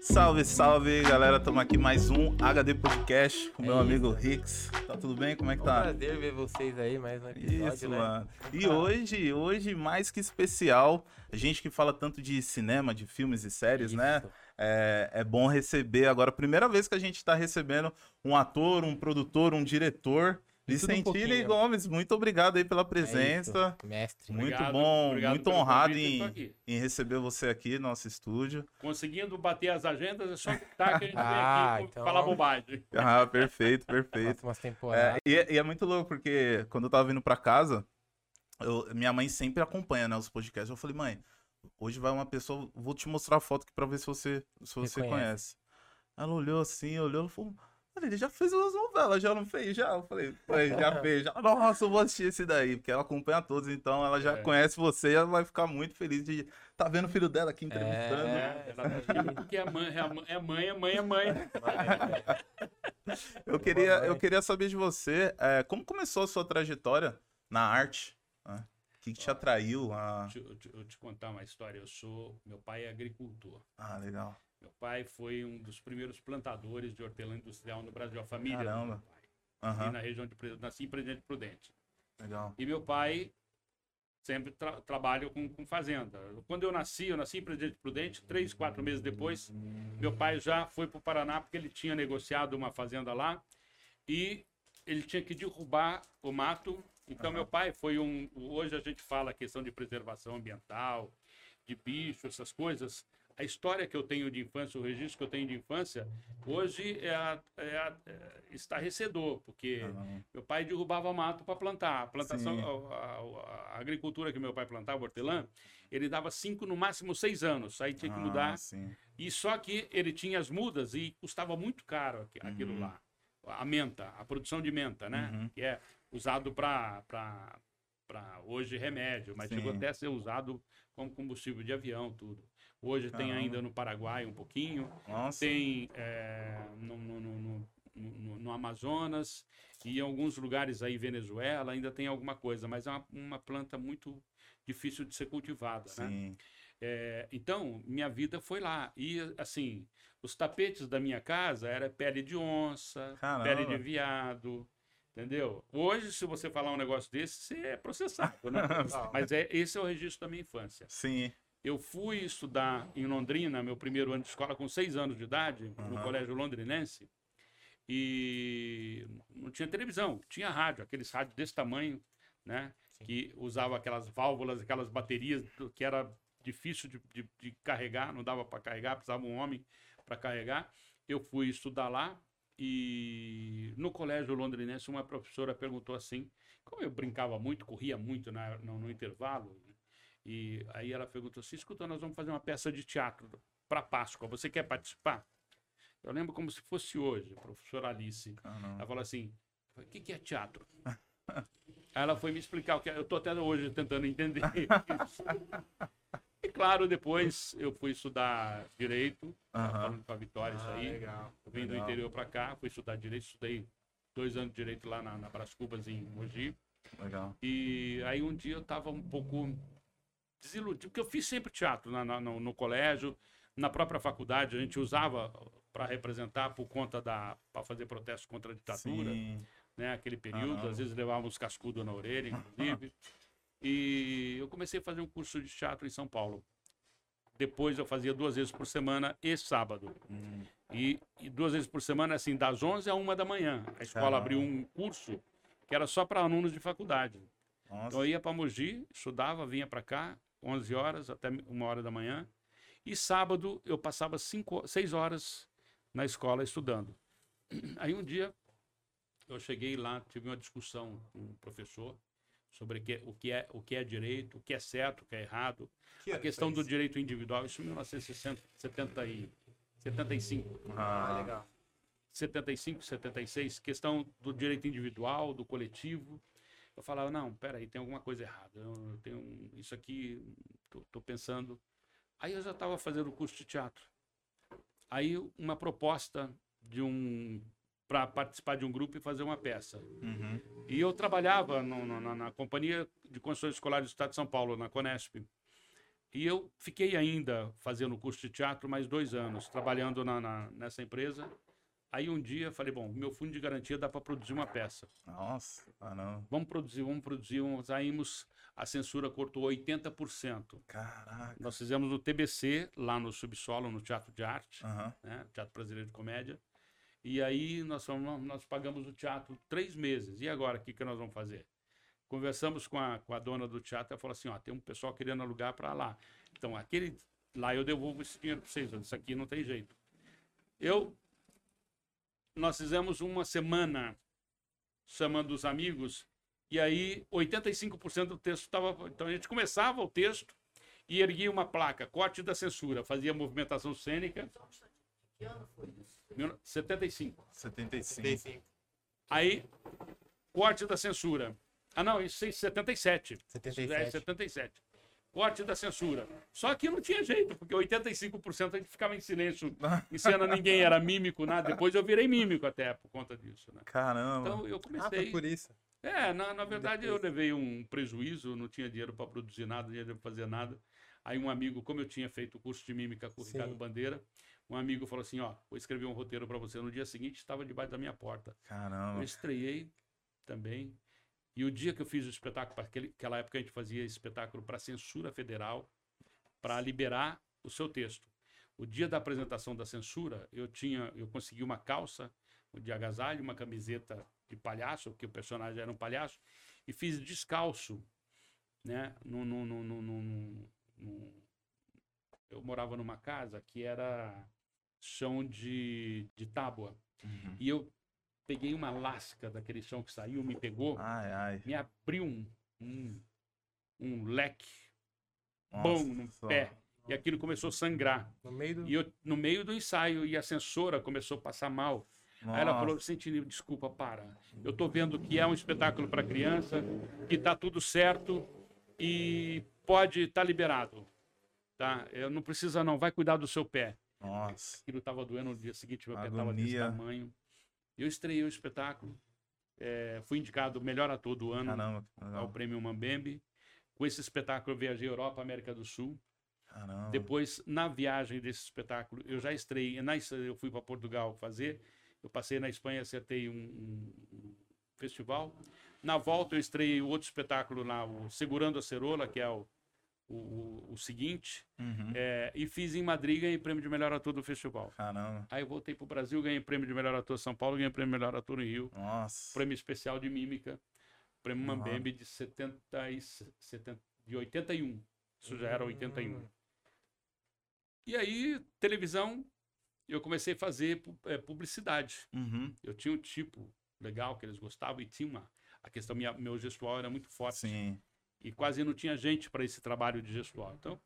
Salve, salve, galera. Estamos aqui mais um HD Podcast com meu amigo Rix. Tá tudo bem? Como é que É um tá? prazer ver vocês aí, mais um episódio, Isso, né? mano. E hoje, hoje, mais que especial, a gente que fala tanto de cinema, de filmes e séries, né? Isso. É, é bom receber agora, primeira vez que a gente tá recebendo um ator, um produtor, um diretor. Tudo um pouquinho. Gomes, muito obrigado aí pela É presença. isso, mestre. Muito Obrigado, bom, obrigado muito honrado em, em receber você aqui no nosso estúdio. Conseguindo bater as agendas, é só tá que a gente vem Ah, aqui então- falar bobagem. Ah, perfeito, perfeito. Nossa, umas É, temporadas. e, é- e é muito louco, porque quando eu tava vindo pra casa, eu- minha mãe sempre acompanha né, os podcasts. Eu falei, mãe, hoje vai uma pessoa, vou te mostrar a foto aqui pra ver se você, se você Reconhece. conhece. Ela olhou assim, olhou, ela falou, ele já fez umas novelas, já não fez? Já? Eu falei, "Foi, já fez. Já. Nossa, eu vou assistir esse daí, porque ela acompanha todos, então ela já É. conhece você e ela vai ficar muito feliz de tá vendo o filho dela aqui entrevistando. É. Ela tá aqui porque é mãe, é mãe, é mãe, é mãe, é. Eu queria, eu queria saber de você, é, como começou a sua trajetória na arte? né? O que, que te atraiu? A... Deixa eu, te- eu te contar uma história. Eu sou, meu pai é agricultor. Ah, legal. Meu pai foi um dos primeiros plantadores de hortelã industrial no Brasil, a família do Caramba. meu pai. Aham, Ali na região de Pre- nasci em Presidente Prudente. legal. E meu pai sempre tra trabalha com, com fazenda. Quando eu nasci, eu nasci em Presidente Prudente, três, quatro meses depois, meu pai já foi para o Paraná porque ele tinha negociado uma fazenda lá e ele tinha que derrubar o mato. Então, meu pai foi um. Hoje a gente fala a questão de preservação ambiental, de bicho, essas coisas. A história que eu tenho de infância, o registro que eu tenho de infância, hoje é, a- é a- é estarrecedor, porque Caramba. meu pai derrubava mato para plantar. A plantação, a, a- agricultura que meu pai plantava, hortelã, ele dava cinco, no máximo seis anos. Aí tinha que Ah, mudar. sim. E só que ele tinha as mudas e custava muito caro aqui- aquilo Uhum. lá. A menta, a produção de menta, né? Uhum. Que é usado para hoje remédio, mas Sim. chegou até a ser usado como combustível de avião, tudo. Hoje tem Caramba. ainda no Paraguai um pouquinho Nossa. tem é, no, no- no- no- Amazonas e em alguns lugares aí, Venezuela, ainda tem alguma coisa, mas é uma, uma planta muito difícil de ser cultivada, né? Sim. É, então, minha vida foi lá. E, assim, os tapetes da minha casa era pele de onça, Caramba. pele de viado, entendeu? Hoje, se você falar um negócio desse, você é processado, né? Mas é, esse é o registro da minha infância. Sim. Eu fui estudar em Londrina, meu primeiro ano de escola, com seis anos de idade, no Aham. colégio londrinense. E não tinha televisão, tinha rádio, aqueles rádios desse tamanho, né? Sim. Que usava aquelas válvulas, aquelas baterias que era difícil de, de- de carregar, não dava para carregar, precisava um homem para carregar. Eu fui estudar lá e no colégio londrinense uma professora perguntou assim, como eu brincava muito, corria muito na- no, no intervalo, e aí ela perguntou assim: escuta, nós vamos fazer uma peça de teatro para Páscoa, você quer participar? Eu lembro como se fosse hoje, a professora Alice. Caramba. Ela falou assim: o que, que é teatro? Aí ela foi me explicar o que é. Eu estou até hoje tentando entender isso. E claro, depois eu fui estudar direito, Aham. falando com a Vitória isso Ah, aí. legal. Eu vim do Legal. interior para cá, fui estudar direito, estudei dois anos de direito lá na, na Brás Cubas, em Mogi. Legal. E aí um dia eu estava um pouco desiludido, porque eu fiz sempre teatro na- na- no, no colégio, na própria faculdade, a gente usava para representar por conta da. para fazer protesto contra a ditadura, Sim. né? Aquele período, Caramba. às vezes levávamos cascudo na orelha, inclusive. E eu comecei a fazer um curso de teatro em São Paulo. Depois eu fazia duas vezes por semana e sábado. Hum, E, e duas vezes por semana, assim, das 11 a 1 da manhã. A escola abriu um curso que era só para alunos de faculdade. Nossa. Então eu ia para Mogi, estudava, vinha para cá, 11 horas até uma hora da manhã. E sábado eu passava 6 horas na escola estudando. Aí um dia eu cheguei lá, tive uma discussão com um professor sobre que- o que é, o que é direito, o que é certo, o que é errado. A questão do direito individual, isso em 1975. Ah, Ah, legal. 75, 76, questão do direito individual, do coletivo. Eu falava, não, peraí, tem alguma coisa errada. Eu tenho um- isso aqui, tô, tô pensando. Aí eu já estava fazendo o curso de teatro. Aí uma proposta de um para participar de um grupo e fazer uma peça. Uhum. E eu trabalhava no- no- na, na Companhia de Construções Escolares do Estado de São Paulo, na Conesp. E eu fiquei ainda fazendo o curso de teatro mais dois anos, trabalhando na, na- nessa empresa. Aí um dia eu falei, bom, meu fundo de garantia dá para produzir uma peça. Nossa, ah não. Vamos produzir, vamos produzir. Vamos, saímos, a censura cortou 80%. Caraca. Nós fizemos o TBC lá no subsolo, no Teatro de Arte, Aham. né? Teatro Brasileiro de Comédia. E aí nós, fomos, nós pagamos o teatro três meses. E agora, o que, que nós vamos fazer? Conversamos com a, com a dona do teatro, ela falou assim, ó, tem um pessoal querendo alugar para lá. Então, aquele lá eu devolvo esse dinheiro para vocês. Disse, aqui não tem jeito. Eu, nós fizemos uma semana chamando os amigos e aí 85% do texto estava... Então, a gente começava o texto e erguia uma placa, corte da censura, fazia movimentação cênica. Que ano foi isso? 75. 75. Aí, corte da censura. Ah, não, isso é 77. Isso já é 77. 77. Corte da censura. Só que não tinha jeito, porque 85% a gente ficava em silêncio. Em cena ninguém era mímico, nada. Depois eu virei mímico até por conta disso, né? Caramba. Então eu Ah, foi comecei. por isso. É, na, na verdade eu Depois. levei um prejuízo, não tinha dinheiro para produzir nada, não tinha dinheiro para fazer nada. Aí um amigo, como eu tinha feito o curso de mímica com o Sim. Ricardo Bandeira, um amigo falou assim, ó, vou escrever um roteiro para você. No dia seguinte estava debaixo da minha porta. Eu Caramba. estreiei também. E o dia que eu fiz o espetáculo, para aquela época a gente fazia espetáculo para censura federal, para liberar o seu texto. O dia da apresentação da censura, eu tinha, eu consegui uma calça de agasalho, uma camiseta de palhaço, porque o personagem era um palhaço, e fiz descalço, né? No, no, no, no, no- no- no- eu morava numa casa que era chão de, de tábua. Uhum. E eu peguei uma lasca daquele chão que saiu, me pegou, Ai, ai. me abriu um, um, um leque Nossa, bom no só. pé. E aquilo começou a sangrar. No meio do. E eu, no meio do ensaio, e a censora começou a passar mal. Aí ela Nossa. falou, Sentinel, desculpa, para. Eu tô vendo que é um espetáculo para criança, que tá tudo certo e pode estar liberado. Tá? Eu não precisa não, vai cuidar do seu pé. Nossa. Aquilo estava doendo no dia seguinte, meu pé estava desse Agonia. tamanho. Eu estreiei o espetáculo, eh, fui indicado melhor ator do ano Caramba. ao prêmio Mambembe. Com esse espetáculo eu viajei Europa, América do Sul. Caramba. Depois, na viagem desse espetáculo, eu já estreiei, na, eu fui para Portugal fazer, eu passei na Espanha, acertei um, um- festival. Na volta eu estreiei o outro espetáculo lá, o Segurando a Cerola, que é o, o, o- o seguinte, Uhum. é, e fiz em Madrid, ganhei prêmio de melhor ator do festival. Caramba. Aí eu voltei para o Brasil, ganhei prêmio de melhor ator em São Paulo, ganhei prêmio de melhor ator no Rio, Nossa. prêmio especial de mímica, prêmio Aham. Mambembe de 70 e, 70, de 81. Isso já era 81. Hum. E aí, televisão, eu comecei a fazer eh, publicidade. Uhum. Eu tinha um tipo legal que eles gostavam e tinha uma. A questão, minha, meu gestual era muito forte. Sim. E quase não tinha gente para esse trabalho de gestual. Então,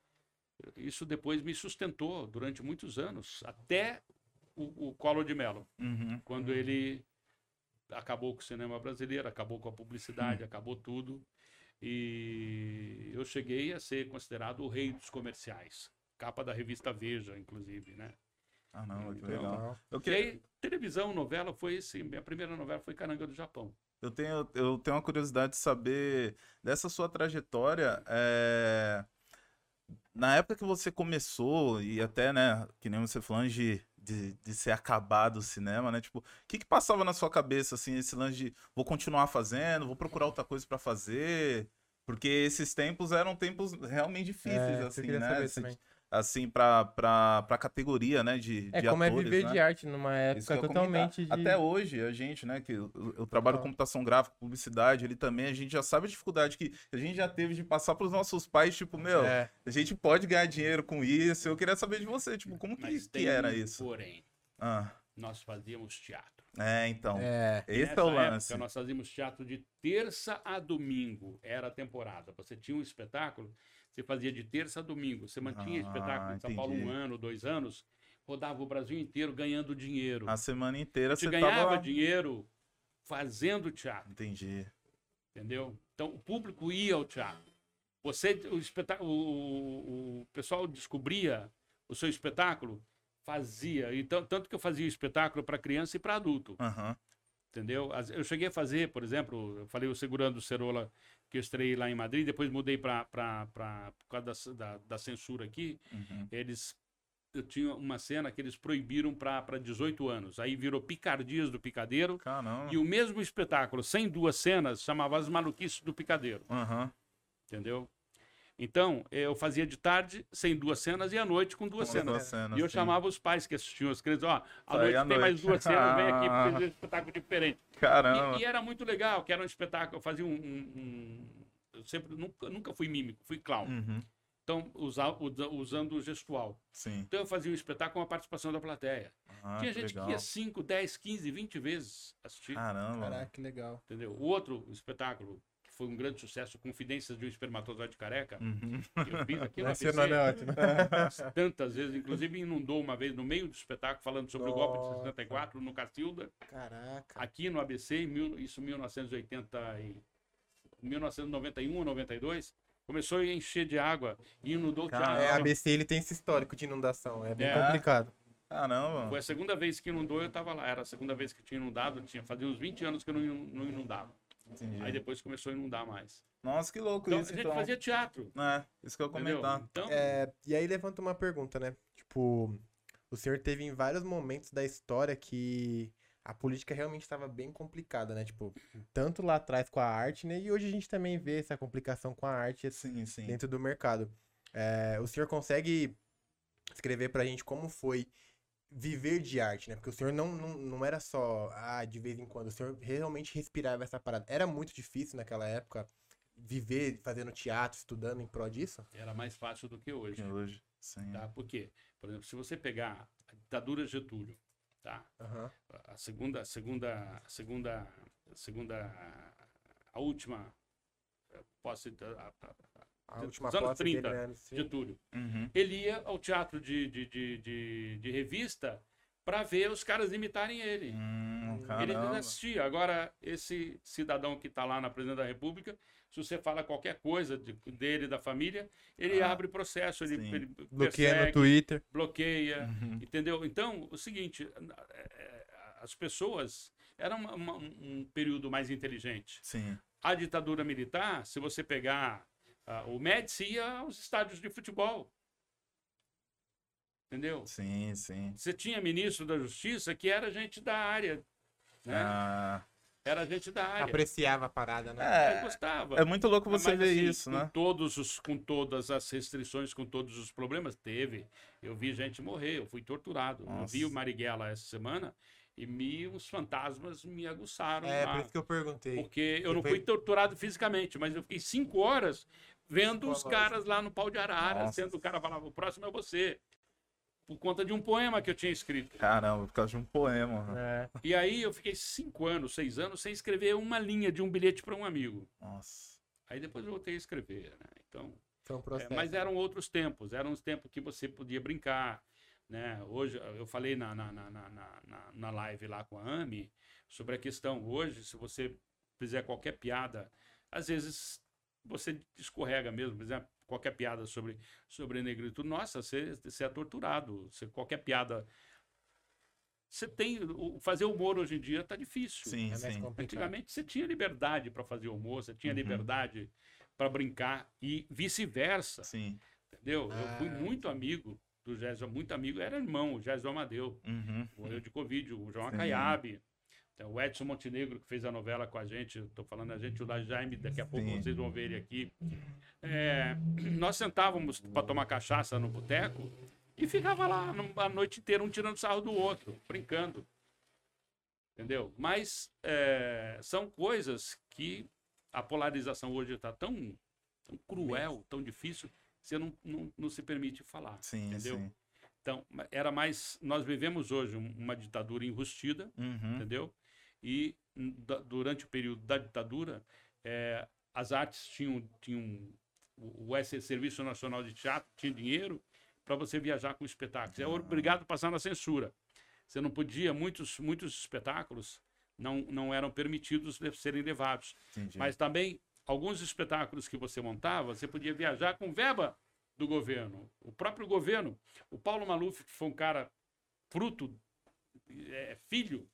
isso depois me sustentou durante muitos anos, até o, o Collor de Mello, Uhum. quando ele acabou com o cinema brasileiro, acabou com a publicidade, acabou tudo. E eu cheguei a ser considerado o rei dos comerciais. Capa da revista Veja, inclusive, né? Caramba, que Então, legal. Legal. Eu, E que... aí, televisão, novela, foi esse. Minha primeira novela foi Caranga do Japão. Eu, tenho, eu tenho uma curiosidade de saber dessa sua trajetória. é, Na época que você começou, e até, né, que nem você falando de, de, de ser acabado o cinema, né? Tipo, o que que passava na sua cabeça, assim, esse lance de vou continuar fazendo, vou procurar outra coisa pra fazer? Porque esses tempos eram tempos realmente difíceis, É, assim, né? saber Assim, pra, pra, pra categoria, né, de, É de como atores, é viver né? de arte numa época totalmente de. Até hoje, a gente, né, que eu, eu trabalho com Total. computação gráfica, publicidade, ele também, a gente já sabe a dificuldade que a gente já teve de passar pros nossos pais, tipo, meu, É, a gente pode ganhar dinheiro com isso. Eu queria saber de você, tipo, como que, Mas que era um isso? Porém, Ah, nós fazíamos teatro. é, então. é. Esse Nessa é o época, lance. nós fazíamos teatro de terça a domingo, era a temporada. Você tinha um espetáculo, você fazia de terça a domingo. Você mantinha Ah, espetáculo em São Paulo um entendi. ano, dois anos, rodava o Brasil inteiro ganhando dinheiro. A semana inteira Você ganhava tava... dinheiro fazendo teatro, Entendi. entendeu? Então o público ia ao teatro. Você, o, espetáculo, o, o pessoal descobria o seu espetáculo fazia. Então, tanto que eu fazia espetáculo para criança e para adulto. Aham. Entendeu? Eu cheguei a fazer, por exemplo, eu falei o Segurando o Cerola, que eu estreiei lá em Madrid, depois mudei para. Por causa da, da, da censura aqui, Uhum. eles. Eu tinha uma cena que eles proibiram para 18 anos. Aí virou Picardias do Picadeiro. Caramba. E o mesmo espetáculo, sem duas cenas, chamava As Maluquices do Picadeiro. Aham. Entendeu? Então, eu fazia de tarde, sem duas cenas, e à noite com duas Com cenas. duas cenas, E eu sim. chamava os pais que assistiam as crianças, ó, à noite tem mais noite. duas cenas, vem aqui pra fazer um espetáculo diferente. Caramba. E, e era muito legal, que era um espetáculo, eu fazia um. um- um- eu sempre, nunca, nunca fui mímico, fui clown. Uhum. Então, usa, usa- usando o gestual. Sim. Então, eu fazia um espetáculo com a participação da plateia. Ah, Tinha que gente legal. que ia 5, 10, 15, 20 vezes assistir. Caramba. Caraca, que legal. Entendeu? O outro espetáculo, foi um grande sucesso, Confidências de um Espermatozoide Careca, Uhum. que eu fiz aqui é ótimo. tantas vezes, inclusive inundou uma vez no meio do espetáculo, falando sobre o golpe de Nossa. 64 no Cacilda, Caraca. aqui no ABC, em mil, isso em 1980 e 1991 ou 92, começou a encher de água e inundou o Caramba. teatro. É, ABC ele tem esse histórico de inundação. É bem É. complicado. Caramba. Foi a segunda vez que inundou, eu estava lá. Era a segunda vez que tinha inundado, tinha fazia uns 20 anos que eu não, não inundava. Entendi. Aí depois começou a inundar mais. Nossa, que louco Então, isso, a gente então. fazia teatro. É, isso que eu comentar. Então, É, e aí levanta uma pergunta, né? Tipo, o senhor teve em vários momentos da história que a política realmente estava bem complicada, né? Tipo, tanto lá atrás com a arte, né? E hoje a gente também vê essa complicação com a arte Sim, sim. dentro do mercado. É, o senhor consegue escrever pra gente como foi viver de arte, né? Porque o senhor não, não, não era só, ah, de vez em quando, o senhor realmente respirava essa parada. Era muito difícil naquela época viver fazendo teatro, estudando em prol disso? era mais fácil do que hoje. Que hoje. Sim. Tá? Por quê? Por exemplo, se você pegar a ditadura Getúlio, tá? Aham. a segunda, a segunda, a segunda, a segunda, a última posse da a- a- A Dos última anos posse dele, 30, né? Getúlio. Uhum. Ele ia ao teatro de, de, de, de, de revista para ver os caras imitarem ele. Hum, Ele não assistia. Agora, esse cidadão que está lá na presidência da República, se você fala qualquer coisa de- dele, da família, ele Ah, abre processo, ele, ele Bloqueia no persegue, Twitter. bloqueia, Uhum. entendeu? Então, o seguinte, é, as pessoas era uma- uma- um período mais inteligente. Sim. A ditadura militar, se você pegar o Médici ia aos estádios de futebol. Entendeu? Sim, sim. Você tinha ministro da Justiça que era gente da área, né? Ah, Era gente da área. Apreciava a parada, né? Eu é, gostava. é muito louco você Mas, ver assim, isso, com né? Todos os, com todas as restrições, com todos os problemas, teve. Eu vi gente morrer, eu fui torturado. Eu Nossa. vi o Marighella essa semana e me, os fantasmas me aguçaram É, lá. por isso que eu perguntei. Porque eu não Você fui torturado fisicamente, mas eu fiquei cinco horas vendo os caras lá no pau de arara, Nossa. sendo o cara falava, o próximo é você. Por conta de um poema que eu tinha escrito. Caramba, por causa de um poema. né? É. E aí eu fiquei cinco anos, seis anos, sem escrever uma linha de um bilhete para um amigo. Nossa. Aí depois eu voltei a escrever, né? Então, Foi um é, processo. mas eram outros tempos, eram os tempos que você podia brincar, né? Hoje, eu falei na, na, na, na, na- na live lá com a Ami sobre a questão, hoje, se você fizer qualquer piada, às vezes você escorrega mesmo, por exemplo, qualquer piada sobre, sobre negritude, nossa, você, você é torturado, você, qualquer piada... Você tem... o- Fazer humor hoje em dia tá difícil. Sim, É sim. Antigamente você tinha liberdade para fazer humor, você tinha Uhum. liberdade para brincar e vice-versa, Sim. entendeu? Eu fui Ah, muito amigo do Gésio, muito amigo, era irmão, o Gésio Amadeu, Uhum. morreu de Covid, o João. Acaiabe, então, o Edson Montenegro, que fez a novela com a gente, tô falando a gente, o La Jaime, daqui a pouco Sim. vocês vão ver ele aqui. É, nós sentávamos para tomar cachaça no boteco e ficava lá a noite inteira, um tirando sarro do outro, brincando. Entendeu? Mas é, são coisas que a polarização hoje está tão, tão cruel, tão difícil, você não, não, não se permite falar. Sim, Entendeu? sim. Então, era mais. Nós vivemos hoje um- uma ditadura enrustida, Uhum. entendeu? E durante o período da ditadura, eh, as artes tinham, tinham o, o S- Serviço Nacional de Teatro tinha dinheiro para você viajar com espetáculos. É obrigado a passar na censura. Você não podia, muitos, muitos espetáculos não, não eram permitidos serem levados. Entendi. Mas também, alguns espetáculos que você montava, você podia viajar com verba do governo. O próprio governo. O Paulo Maluf, que foi um cara fruto, é, filho,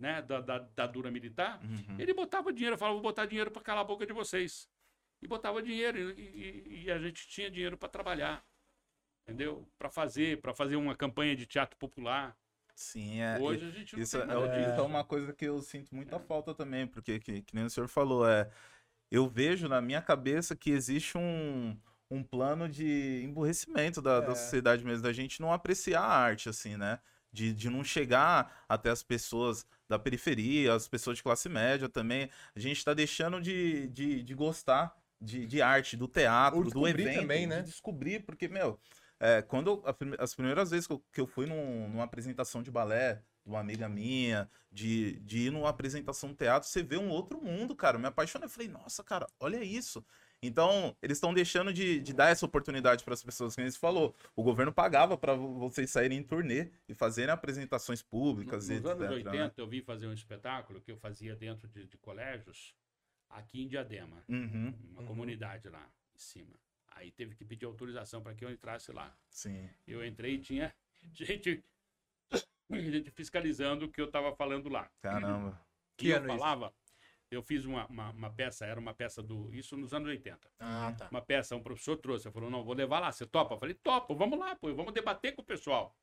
né, da, da, da dura militar, Uhum. ele botava dinheiro, falava, vou botar dinheiro para calar a boca de vocês. E botava dinheiro, e, e- e a gente tinha dinheiro para trabalhar, entendeu? Para fazer, para fazer uma campanha de teatro popular. Sim, é. Hoje a gente não Isso tem é, disso. é uma coisa que eu sinto muita falta também, porque, que, que nem o senhor falou, é, eu vejo na minha cabeça que existe um, um plano de emburrecimento da, da É. sociedade mesmo, da gente não apreciar a arte, assim, né? De, de não chegar até as pessoas da periferia, as pessoas de classe média também. A gente tá deixando de, de, de gostar de, de arte, do teatro, do evento, também, né? de descobrir, porque, meu, é, quando eu- as primeiras vezes que eu, que eu fui num- numa apresentação de balé de uma amiga minha, de, de ir numa apresentação de teatro, você vê um outro mundo, cara. Eu me apaixonei. Eu falei, nossa, cara, olha isso. Então, eles estão deixando de, de dar essa oportunidade para as pessoas. Como você falou, o governo pagava para vocês saírem em turnê e fazerem apresentações públicas Nos e anos etc, 80, né? eu vim fazer um espetáculo que eu fazia dentro de, de colégios, aqui em Diadema, Uhum, uma Uhum. comunidade lá em cima. Aí teve que pedir autorização para que eu entrasse lá. sim. Eu entrei e tinha gente, gente fiscalizando o que eu estava falando lá. Caramba. Que e eu isso? falava, eu fiz uma, uma, uma peça, era uma peça do. Isso nos anos 80. Ah, tá. Uma peça, um professor trouxe, ele falou, não, vou levar lá, você topa? Eu falei, topa, vamos lá, pô, vamos debater com o pessoal.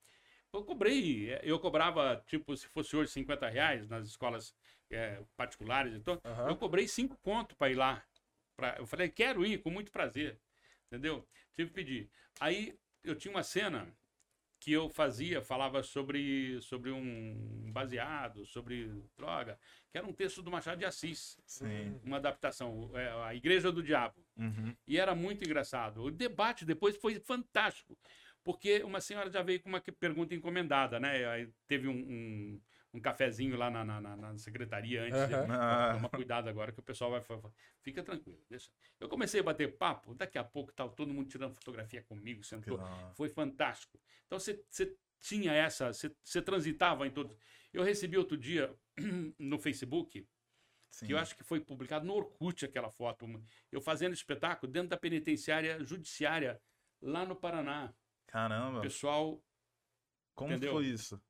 Eu cobrei, eh, eu cobrava, tipo, se fosse hoje 50 reais nas escolas eh, particulares, então, Aham. eu cobrei cinco conto para ir lá. Pra, eu falei, quero ir, com muito prazer. Entendeu? Tive que pedir. Aí eu tinha uma cena que eu fazia, falava sobre, sobre um baseado, sobre droga, que era um texto do Machado de Assis, Sim. uma adaptação, é, A Igreja do Diabo. Uhum. E era muito engraçado. O debate depois foi fantástico, porque uma senhora já veio com uma pergunta encomendada, né? Aí teve um, um, um cafezinho lá na, na, na- na secretaria antes. Aham. Ah. Toma cuidado agora que o pessoal vai falar. Fica tranquilo, deixa. Eu comecei a bater papo, daqui a pouco estava todo mundo tirando fotografia comigo, sentou. Foi fantástico. Então você você tinha essa, você você transitava em todos. Eu recebi outro dia no Facebook Sim. que eu acho que foi publicado no Orkut aquela foto. Eu fazendo espetáculo dentro da penitenciária judiciária lá no Paraná. O Caramba. pessoal, Como entendeu? foi isso?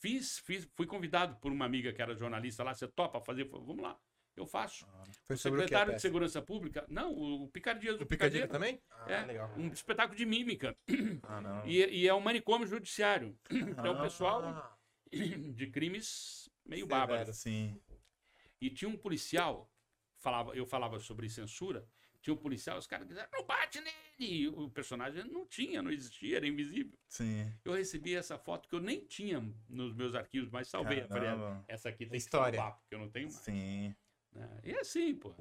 Fiz, fiz, fui convidado por uma amiga que era jornalista lá, você topa fazer? Falei, Vamos lá, eu faço. Foi O sobre o secretário de? Segurança Pública, não, o Picardias do Picadeiro. também? Ah, É, legal. um espetáculo de mímica. Caramba. E, e é um manicômio judiciário. Então, o Ah, pessoal Ah, de crimes meio Severo. bárbaros. Sim. E tinha um policial, falava, eu falava sobre censura, tinha um policial, os caras diziam, não bate nele! E o personagem não tinha, não existia, era invisível. Sim. Eu recebi essa foto que eu nem tinha nos meus arquivos, mas salvei. Falei, Caramba. essa aqui tem História. que salvar, porque eu não tenho mais. Sim. né? E assim, pô.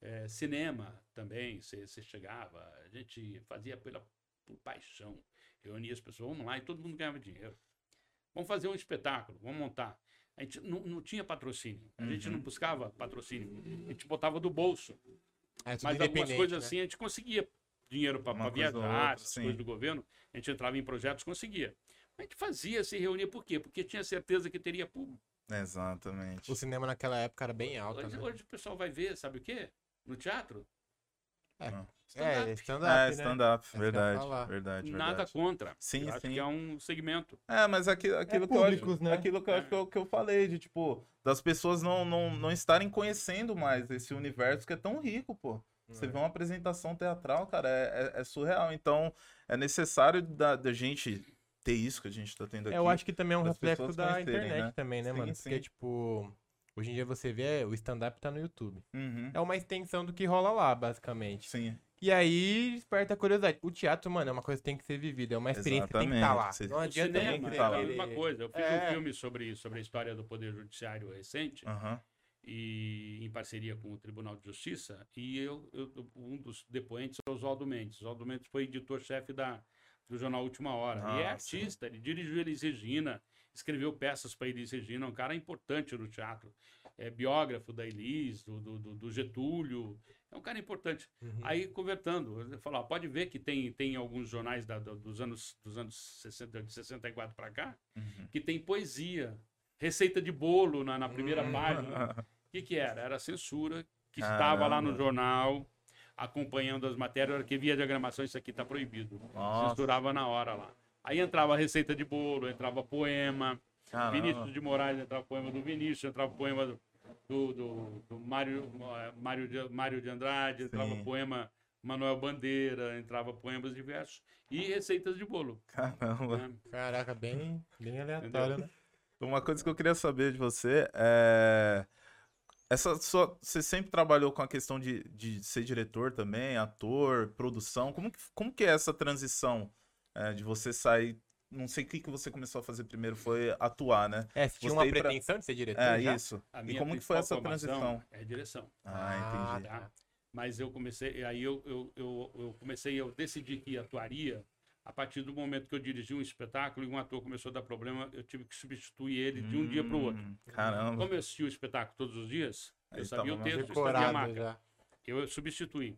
É, cinema também, você chegava, a gente fazia pela, por paixão, reunia as pessoas, vamos lá, e todo mundo ganhava dinheiro. Vamos fazer um espetáculo, vamos montar. A gente não, não tinha patrocínio, a gente Uhum. não buscava patrocínio, a gente botava do bolso. É tudo Mas algumas coisas né? assim a gente conseguia dinheiro para viajar, essas sim. coisas do governo, a gente entrava em projetos, conseguia. A gente fazia, se reunia, por quê? Porque tinha certeza que teria público. Exatamente. O cinema naquela época era bem alto, Hoje, né? hoje o pessoal vai ver, sabe o quê? No teatro? É, Stand-up. Stand-up, É, né? stand-up, eu ia verdade, falar. verdade, Nada verdade. contra. Sim, Eu acho sim. que é um segmento. É, mas aquilo, aquilo, que, eu acho, né? aquilo que eu acho que eu, que eu falei, de tipo, das pessoas não, não, não estarem conhecendo mais esse universo que é tão rico, pô. Você É. vê uma apresentação teatral, cara, é, é, é surreal. Então, é necessário da, da gente ter isso que a gente tá tendo aqui. É, Eu acho que também é um reflexo da internet né? também, né, Sim, mano? sim. Porque, tipo, hoje em dia você vê, o stand-up tá no YouTube. Uhum. É uma extensão do que rola lá, basicamente. Sim, E aí desperta a curiosidade. O teatro, mano, é uma coisa que tem que ser vivida, é uma experiência que tem que estar lá. Exatamente. Não adianta é que tá lá. mesma coisa. Eu fiz É. um filme sobre, sobre a história do Poder Judiciário recente, Aham. e em parceria com o Tribunal de Justiça, e eu, eu- um dos depoentes é o Oswaldo Mendes. Oswaldo Mendes foi editor-chefe da, do jornal Última Hora. e é Ah, sim. artista, ele dirigiu Elis Regina, escreveu peças para Elis Regina, é um cara importante no teatro. É biógrafo da Elis, do, do, do- Getúlio, é um cara importante. Uhum. Aí, convertando, ele falou, pode ver que tem, tem alguns jornais da- do- dos anos, dos anos 60, de 64 para cá, Uhum. que tem poesia, receita de bolo na, na primeira Hum. página. O que, que era? Era a censura que estava lá no jornal, acompanhando as matérias, que via diagramação, isso aqui está proibido. Nossa. Censurava na hora lá. Aí entrava receita de bolo, entrava poema. Caramba. Vinícius de Moraes entrava poema do Vinícius, entrava poema do, do, do, do Mário, Mário, de, Mário de Andrade, entrava Sim. poema Manuel Bandeira, entrava poemas diversos e receitas de bolo. Caramba. né? Caraca, bem, bem aleatório, né? Uma coisa que eu queria saber de você é. Essa sua, você sempre trabalhou com a questão de, de ser diretor também, ator, produção. Como, que- como que é essa transição é, de você sair? Não sei o que, que você começou a fazer primeiro, foi atuar, né? É, você tinha uma ir pra- pretensão de ser diretor É já? isso. A E como que foi essa transição? É direção. Ah, entendi. tá? Mas eu comecei, aí eu, eu, eu, eu comecei, eu decidi que atuaria a partir do momento que eu dirigi um espetáculo e um ator começou a dar problema, eu tive que substituir ele de um dia para o outro. Hum, Caramba. Como eu assistia o espetáculo todos os dias, eu Aí sabia tava o texto, eu sabia a marca. já. Eu substituí.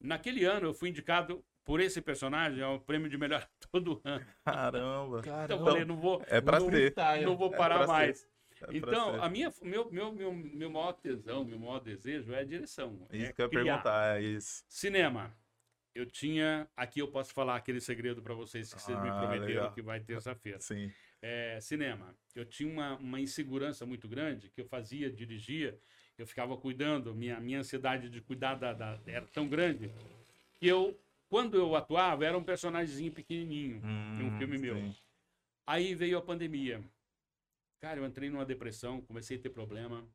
Naquele ano, eu fui indicado por esse personagem ao prêmio de melhor ator do ano. Caramba. Então eu Caramba. falei, não vou, É pra Não ser. não vou É parar ser. mais. É pra Então, ser. a minha, meu, meu, meu, meu maior tesão, meu maior desejo é a direção. Isso é que eu ia criar. perguntar, é isso. Cinema. Eu tinha. Aqui eu posso falar aquele segredo para vocês que vocês me Ah, prometeram legal. que vai terça-feira. Sim. É, cinema. Eu tinha uma, uma insegurança muito grande que eu fazia, dirigia, eu ficava cuidando, minha, minha ansiedade de cuidar da, da- era tão grande que eu, quando eu atuava, era um personagemzinho pequenininho em um Hum, filme meu. sim. Aí veio a pandemia. Cara, eu entrei numa depressão, comecei a ter problema.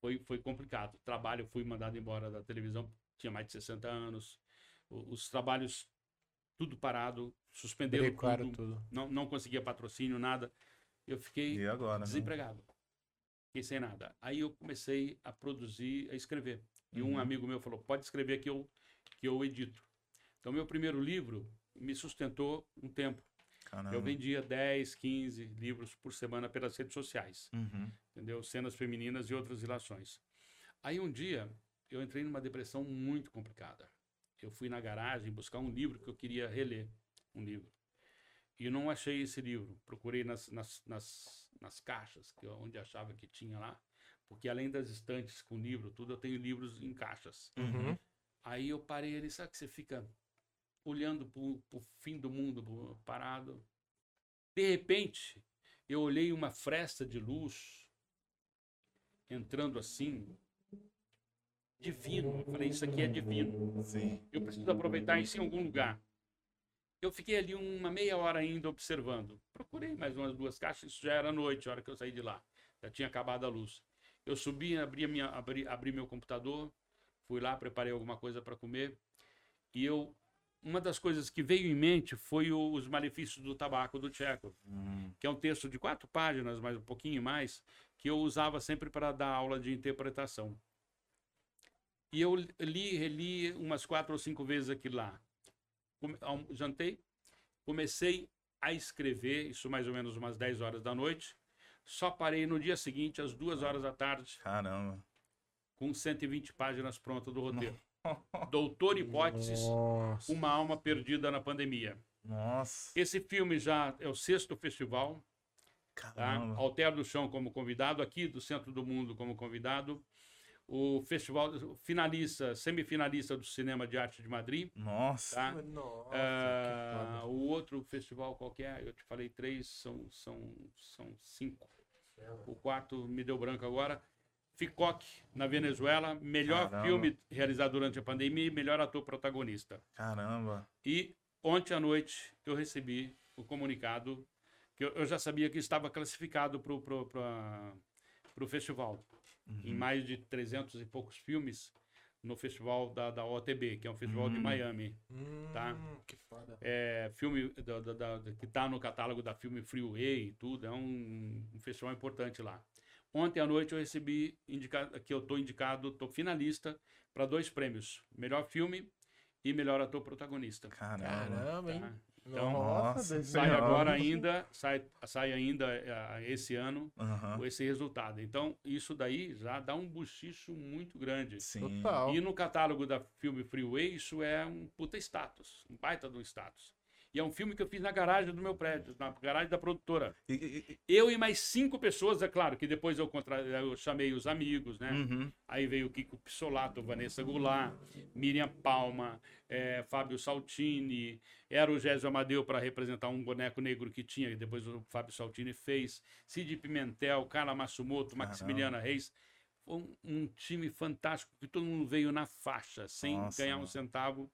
Foi, foi complicado. Trabalho, fui mandado embora da televisão, tinha mais de 60 anos. O- Os trabalhos, tudo parado, suspenderam Brecaram tudo. tudo. Não, não conseguia patrocínio, nada. Eu fiquei agora? né? desempregado. Fiquei sem nada. Aí eu comecei a produzir, a escrever. E um Uhum. amigo meu falou: pode escrever que eu, que eu edito. Então, meu primeiro livro me sustentou um tempo. Caramba. Eu vendia 10, 15 livros por semana pelas redes sociais, Uhum. entendeu? Cenas femininas e outras relações. Aí um dia eu entrei numa depressão muito complicada. Eu fui na garagem buscar um livro que eu queria reler, um livro. E eu não achei esse livro. Procurei nas, nas, nas, nas caixas, que eu, onde achava que tinha lá, porque além das estantes com livro, tudo, eu tenho livros em caixas. Uhum. Aí eu parei ali, sabe que você fica olhando pro, pro fim do mundo parado. De repente, eu olhei uma fresta de luz entrando assim, divino. Eu falei, isso aqui é divino. Sim. Eu preciso aproveitar isso em algum lugar. Eu fiquei ali uma meia hora ainda observando. Procurei mais umas duas caixas, isso já era noite, a hora que eu saí de lá. Já tinha acabado a luz. Eu subi, abri, a minha, abri, abri meu computador, fui lá, preparei alguma coisa para comer. E eu, uma das coisas que veio em mente foi o- os malefícios do tabaco do Tcheco, Hum, que é um texto de quatro páginas, mas um pouquinho mais, que eu usava sempre para dar aula de interpretação. E eu li, reli umas quatro ou cinco vezes aquilo lá. Come- Jantei, comecei a escrever, isso mais ou menos umas 10 horas da noite. Só parei no dia seguinte, às duas horas da tarde, caramba. com 120 páginas prontas do roteiro. Doutor Hipóteses, Nossa. Uma Alma Perdida na Pandemia. Nossa. Esse filme já é o sexto festival, tá? Caramba. Alter do Chão como convidado, aqui do Centro do Mundo como convidado. O festival finalista, semifinalista do Cinema de Arte de Madrid, Nossa. tá? Nossa, Ah, o outro festival qualquer, eu te falei três, são, são, são cinco. O quarto me deu branco agora. Ficoc, na Venezuela, melhor Caramba. filme realizado durante a pandemia e melhor ator protagonista. Caramba. E ontem à noite eu recebi o comunicado que eu, eu já sabia que estava classificado para o festival. Em Uhum. mais de 300 e poucos filmes no festival da, da OTB, que é um festival de Hum. Miami. Hum, Tá. Que foda. É filme da- da- da- que está no catálogo da Filme Freeway e tudo. É um, um festival importante lá. Ontem à noite eu recebi indicado, que eu estou indicado, estou finalista para dois prêmios: melhor filme e melhor ator protagonista. Caramba. Caramba, hein? Tá? Então, Nossa. Sai agora ainda, sai, sai ainda eh, esse ano Aham. esse resultado. Então, isso daí já dá um buchicho muito grande. Sim. Total. E no catálogo da Filme Freeway, isso é um puta status, um baita um status. E é um filme que eu fiz na garagem do meu prédio, na garagem da produtora. Eu e mais cinco pessoas, é claro, que depois eu, contra... eu chamei os amigos, né? Uhum. Aí veio o Kiko Pissolato, Vanessa Goulart, Miriam Palma, eh, Fábio Saltini, era o Gésio Amadeu para representar um boneco negro que tinha, que depois o Fábio Saltini fez, Cid Pimentel, Carla Massumoto, Maximiliana Reis. Foi um, um time fantástico, que todo mundo veio na faixa, sem Nossa, ganhar um mano. centavo.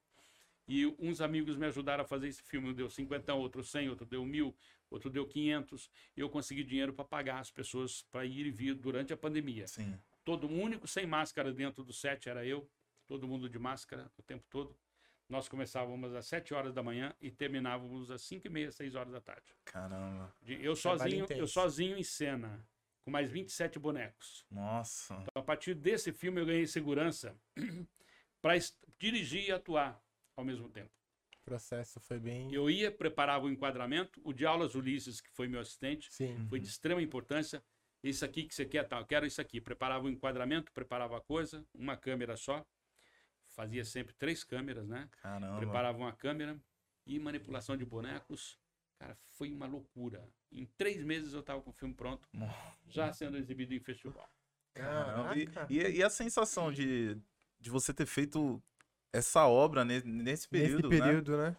E uns amigos me ajudaram a fazer esse filme. Um deu 50, outro 100, outro deu mil, outro deu 500. E eu consegui dinheiro para pagar as pessoas para ir e vir durante a pandemia Sim. todo o único sem máscara dentro do set era eu, todo mundo de máscara o tempo todo. Nós começávamos às 7 horas da manhã e terminávamos às 5 e meia, 6 horas da tarde. Caramba. De- Eu sozinho, eu sozinho em cena, com mais 27 bonecos. Nossa. Então, a partir desse filme eu ganhei segurança para dirigir e atuar ao mesmo tempo. O processo foi bem. Eu ia, preparava o enquadramento, o de aulas Ulisses, que foi meu assistente, Sim. foi de extrema importância. Isso aqui que você quer, tá? Eu quero isso aqui. Preparava o enquadramento, preparava a coisa, uma câmera só. Fazia sempre três câmeras, né? Caramba. Preparava uma câmera e manipulação de bonecos. Cara, foi uma loucura. Em três meses eu tava com o filme pronto, Nossa. já sendo exibido em festival. Caramba. E, Caraca. e, e a sensação de, de você ter feito essa obra ne- nesse período, Nesse né? período, né?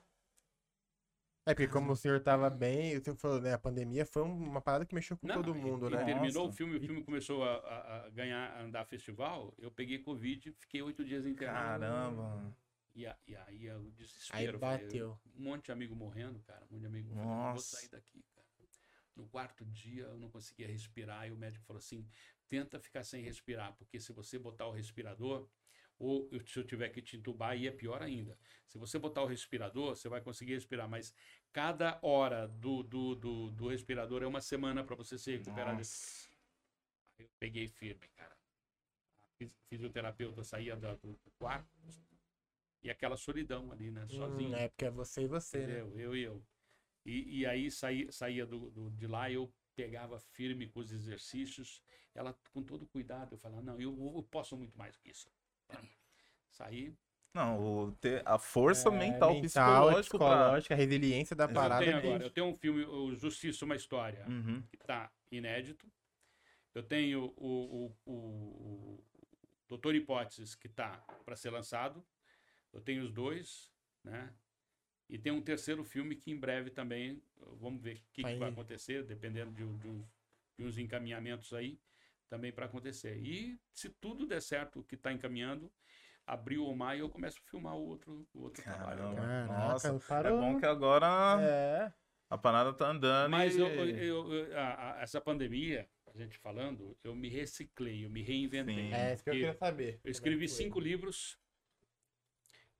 É porque como o senhor tava bem, o senhor falou, né? A pandemia foi um- uma parada que mexeu com Não, todo e- mundo, e né? terminou o Nossa. filme, o filme começou a, a- a ganhar, a andar festival. Eu peguei Covid, fiquei oito dias internado. Caramba. E, a- e aí o Aí desespero. falei, bateu. Um monte de amigo morrendo, cara. Um monte de amigo morrendo. Não vou Nossa. sair daqui, cara. No quarto dia eu não conseguia respirar e o médico falou assim: tenta ficar sem respirar, porque se você botar o respirador, ou se eu tiver que te entubar, aí é pior ainda. Se você botar o respirador, você vai conseguir respirar, mas cada hora do, do, do, do respirador é uma semana para você se recuperar. Nossa. Eu peguei firme, cara. A fis- fisioterapeuta saía do quarto e aquela solidão ali, né? Sozinho. Hum, é porque é você e você, né? Eu e eu. E, e aí saía, saía do, do- de lá, eu pegava firme com os exercícios, ela com todo cuidado, eu falava, não, eu, eu posso muito mais que isso. Saí. Não, o ter a força É, mental, mental, psicológico pra... psicológica, a resiliência da Eu Eu parada. tenho agora, eu tenho um filme, o Justiça, uma História, Uhum. que está inédito. Eu tenho o, o, o, o Doutor Hipóteses, que está para ser lançado. Eu tenho os dois, né? E tem um terceiro filme que em breve também, vamos ver o que, que Vai- acontecer, dependendo de, de de uns encaminhamentos aí, também para acontecer. E se tudo der certo o que está encaminhando, abril ou maio eu começo a filmar o outro, o outro trabalho. Caramba. agora. Caraca, Nossa, É parou. bom que agora É. a parada tá andando Mas e... eu, eu- eu- a- a- essa pandemia, a gente falando, eu me reciclei, eu me reinventei. Sim. É, isso que eu queria saber. Eu escrevi é cinco livros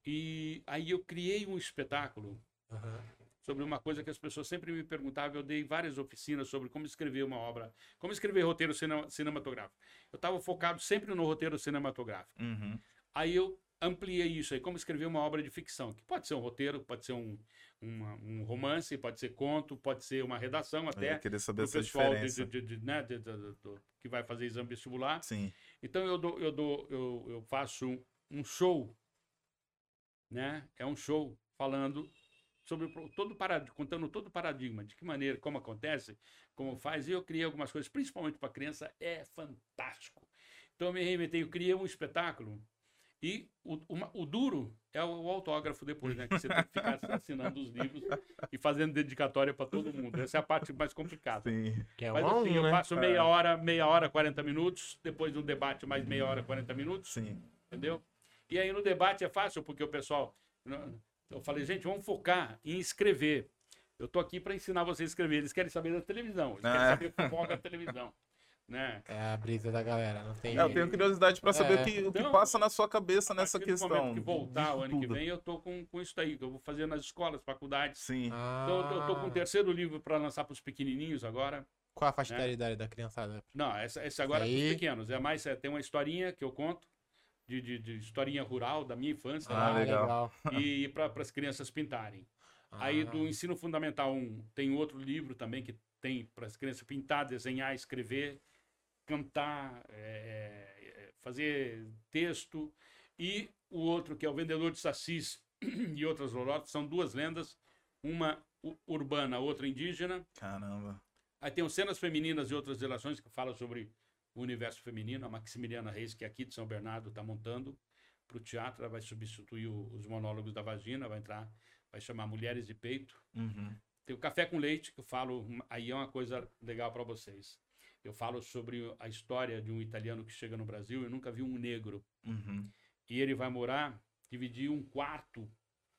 e aí eu criei um espetáculo Aham. Sobre uma coisa que as pessoas sempre me perguntavam. Eu dei várias oficinas sobre como escrever uma obra, como escrever roteiro cine- cinematográfico. Eu estava focado sempre no roteiro cinematográfico. Uhum. Aí eu ampliei isso aí, como escrever uma obra de ficção, que pode ser um roteiro, pode ser um, uma- um romance, pode ser conto, pode ser uma redação Eu até ia querer saber essa pessoal diferença. de- de- né, de- de- do- que vai fazer exame vestibular. Sim. Então eu dou, eu dou, eu, eu faço um show, né? É um show falando sobre todo paradigma, contando todo o paradigma, de que maneira, como acontece, como faz. E eu criei algumas coisas, principalmente para criança, é fantástico. Então eu me reinventei, eu criei um espetáculo e o, uma- o duro é o, o autógrafo depois, né? Que você tem que ficar assinando os livros e fazendo dedicatória para todo mundo. Essa é a parte mais complicada. Sim. Que é Mas um assim, um, eu né? faço meia hora, meia hora, 40 minutos, depois do debate mais meia hora, 40 minutos, Sim. entendeu? E aí no debate é fácil, porque o pessoal. Eu falei, gente, vamos focar em escrever. Eu tô aqui para ensinar vocês a escrever. Eles querem saber da televisão, eles querem Ah. saber fofoca da televisão. Né? É a brisa da galera, não tem É, eu tenho curiosidade pra saber É. o, que, o que Então, passa na sua cabeça A nessa questão. que voltar o de ano que vem, eu tô com, com isso aí, que eu vou fazer nas escolas, faculdades. Sim. Ah, Então, eu tô com o terceiro livro para lançar para os pequenininhos agora. Qual a faixa né? de idade da criançada? Não, essa, essa agora é para os pequenos. É mais, é, tem uma historinha que eu conto, de, de, de historinha rural da minha infância, Ah, lá, legal. e para as crianças pintarem. Aí Ah, do ensino fundamental 1 tem outro livro também que tem para as crianças pintar, desenhar, escrever, cantar, é, é, fazer texto. E o outro que é o Vendedor de Sassis e outras lorotas, são duas lendas. uma urbana, outra indígena. Caramba. Aí tem o Cenas Femininas e Outras Relações, que fala sobre o universo feminino. A Maximiliana Reis, que é aqui de São Bernardo, está montando para o teatro. Ela vai substituir o- os monólogos da vagina, vai entrar, vai chamar Mulheres de Peito. Uhum. Tem o Café com Leite, que eu falo, aí é uma coisa legal para vocês. Eu falo sobre a história de um italiano que chega no Brasil e nunca viu um negro. Uhum. E ele vai morar, dividir um quarto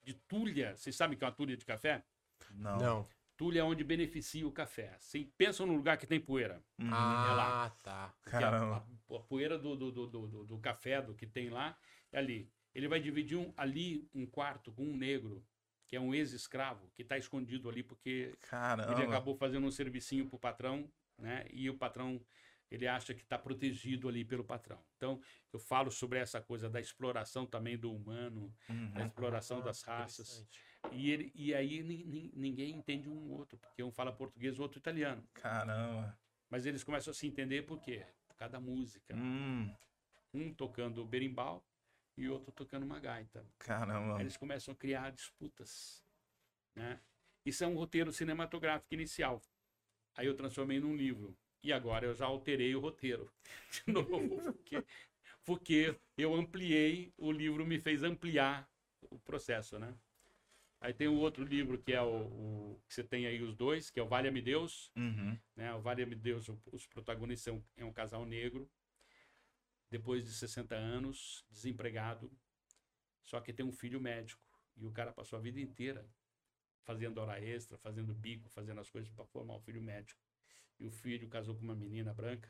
de tulha. Vocês sabem o que é uma tulha de café? Não. Não. Tulha é onde beneficia o café. Vocês pensam num lugar que tem poeira. Uhum. Ah, tá. Porque a- Caramba. A, a poeira do, do, do, do, do- café, do que tem lá, é ali. Ele vai dividir um, ali um quarto com um negro, que é um ex-escravo, que está escondido ali porque Caramba. ele acabou fazendo um servicinho pro patrão, né? E o patrão, ele acha que está protegido ali pelo patrão. Então, eu falo sobre essa coisa da exploração também do humano, Uhum. da exploração das raças. E, ele, e aí ni- ni- ninguém entende um outro, porque um fala português, o outro italiano. Caramba. Mas eles começam a se entender por quê? Por causa da música. Hum. Um tocando berimbau e outro tocando uma gaita. Caramba. Aí eles começam a criar disputas. Né? Isso é um roteiro cinematográfico inicial. Aí eu transformei num livro. E agora eu já alterei o roteiro. De novo, porque, porque eu ampliei, o livro me fez ampliar o processo, né? Aí tem o outro livro que é o, o- que você tem aí os dois, que é o Valha-me Deus, Uhum. né? O Valha-me Deus, o- os protagonistas são é um casal negro, depois de 60 anos, desempregado, só que tem um filho médico. E o cara passou a vida inteira fazendo hora extra, fazendo bico, fazendo as coisas para formar um filho médico. E o filho casou com uma menina branca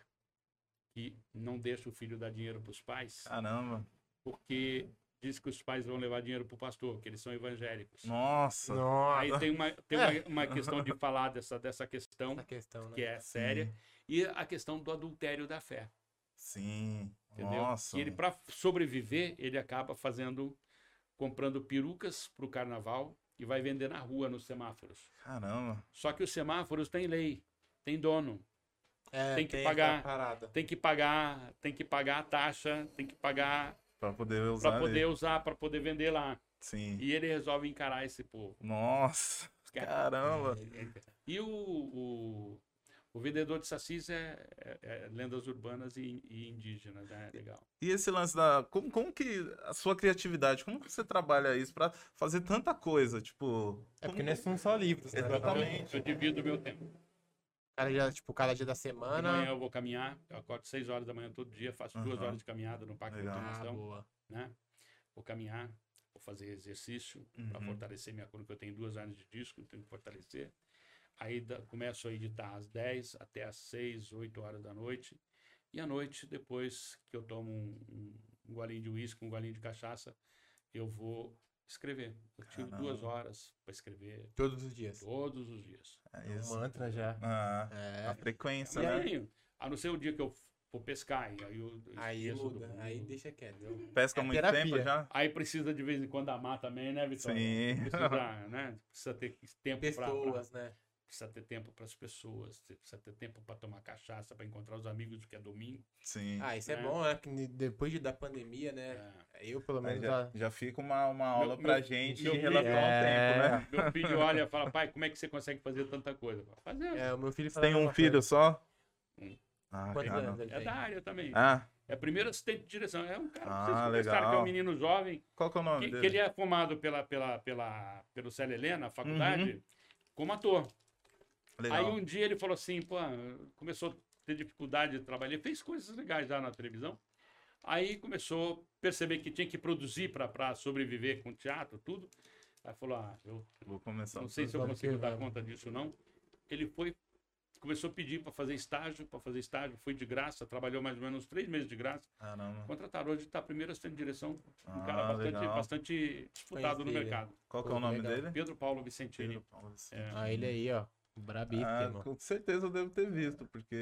que não deixa o filho dar dinheiro para os pais, Caramba. porque diz que os pais vão levar dinheiro para o pastor, que eles são evangélicos. Nossa. Aí Nossa. tem, uma, tem uma, uma questão de falar dessa, dessa questão, Essa questão, né? que é séria, e a questão do adultério da fé. Sim. Entendeu? Nossa. E ele, para sobreviver, ele acaba fazendo, comprando perucas para o carnaval e vai vender na rua, nos semáforos. Caramba. Só que os semáforos têm lei, tem dono, É, tem que essa pagar. parada. tem que pagar, tem que pagar a taxa, tem que pagar Pra poder usar. para poder ali. usar, para poder vender lá. Sim. E ele resolve encarar esse povo. Nossa. Caramba. E o, o, o vendedor de sacis é, é- é lendas urbanas e, e indígenas, né? Legal. E esse lance da. Como, como que. A sua criatividade, como que você trabalha isso pra fazer tanta coisa? Tipo. É porque como- não é- são só livros, né? Exatamente. Eu, eu divido o meu tempo. Cada dia, tipo, cada dia da De manhã semana. eu vou caminhar, eu acordo 6 horas da manhã todo dia, faço duas Aham. horas de caminhada no Parque da Legal. Ah, Automação, boa. né? Vou caminhar, vou fazer exercício para Uhum. fortalecer minha coluna, porque eu tenho duas anos de disco, tenho que fortalecer. Aí da- começo a editar às 10 até às 6, 8 horas da noite. E à noite, depois que eu tomo um, um, um golinho de uísque, um golinho de cachaça, eu vou escrever. Eu tiro duas Caramba. horas para escrever Todos os dias. todos os dias. É Um mantra já. Ah, É. a frequência, E né? aí, a não ser o dia que eu for pescar, e aí eu Aí do- muda. Aí deixa quieto. viu? Pesca há É muito terapia. tempo já? Aí precisa de vez em quando amar também, né, Vitória? Sim. Precisa, né? Precisa ter tempo para Pessoas, né? Precisa ter tempo para as pessoas, precisa ter tempo para tomar cachaça, para encontrar os amigos que é domingo. Sim. Ah, isso é É. bom, né? Que depois de, da pandemia, né? É. Eu, pelo menos, já, já... fica uma, uma aula Meu- pra meu- gente meu em filho- relação ao É. tempo, né? Meu filho olha e fala, pai, como é que você consegue fazer tanta coisa? Fazendo. É, o meu filho Você tem um filho coisa. só? Um. Ah, Quantos cara. anos ele É tem? da área também. Ah, É primeiro assistente de direção. É um cara, Ah, vocês conversaram, que é legal. um menino jovem, qual que é o nome que, dele? que ele é formado pela, pela, pela, pelo Célia Helena, a faculdade, como ator. Legal. Aí um dia ele falou assim, pô, começou a ter dificuldade de trabalhar, ele fez coisas legais já na televisão. Aí começou a perceber que tinha que produzir para sobreviver com teatro, tudo. Aí falou, ah, eu Vou começar. não sei se eu consigo dar conta disso não. Ele foi, começou a pedir para fazer estágio, para fazer estágio, foi de graça, trabalhou mais ou menos uns três meses de graça. Caramba. Contrataram hoje, está primeiro assistente de direção, um Ah, cara bastante, legal. bastante disputado no mercado. Qual que é o nome legal. dele? Pedro Paulo Vicentini. Pedro Paulo Vicente. É. Ah, ele aí, ó. Ah, Brabíssimo. com certeza eu devo ter visto, porque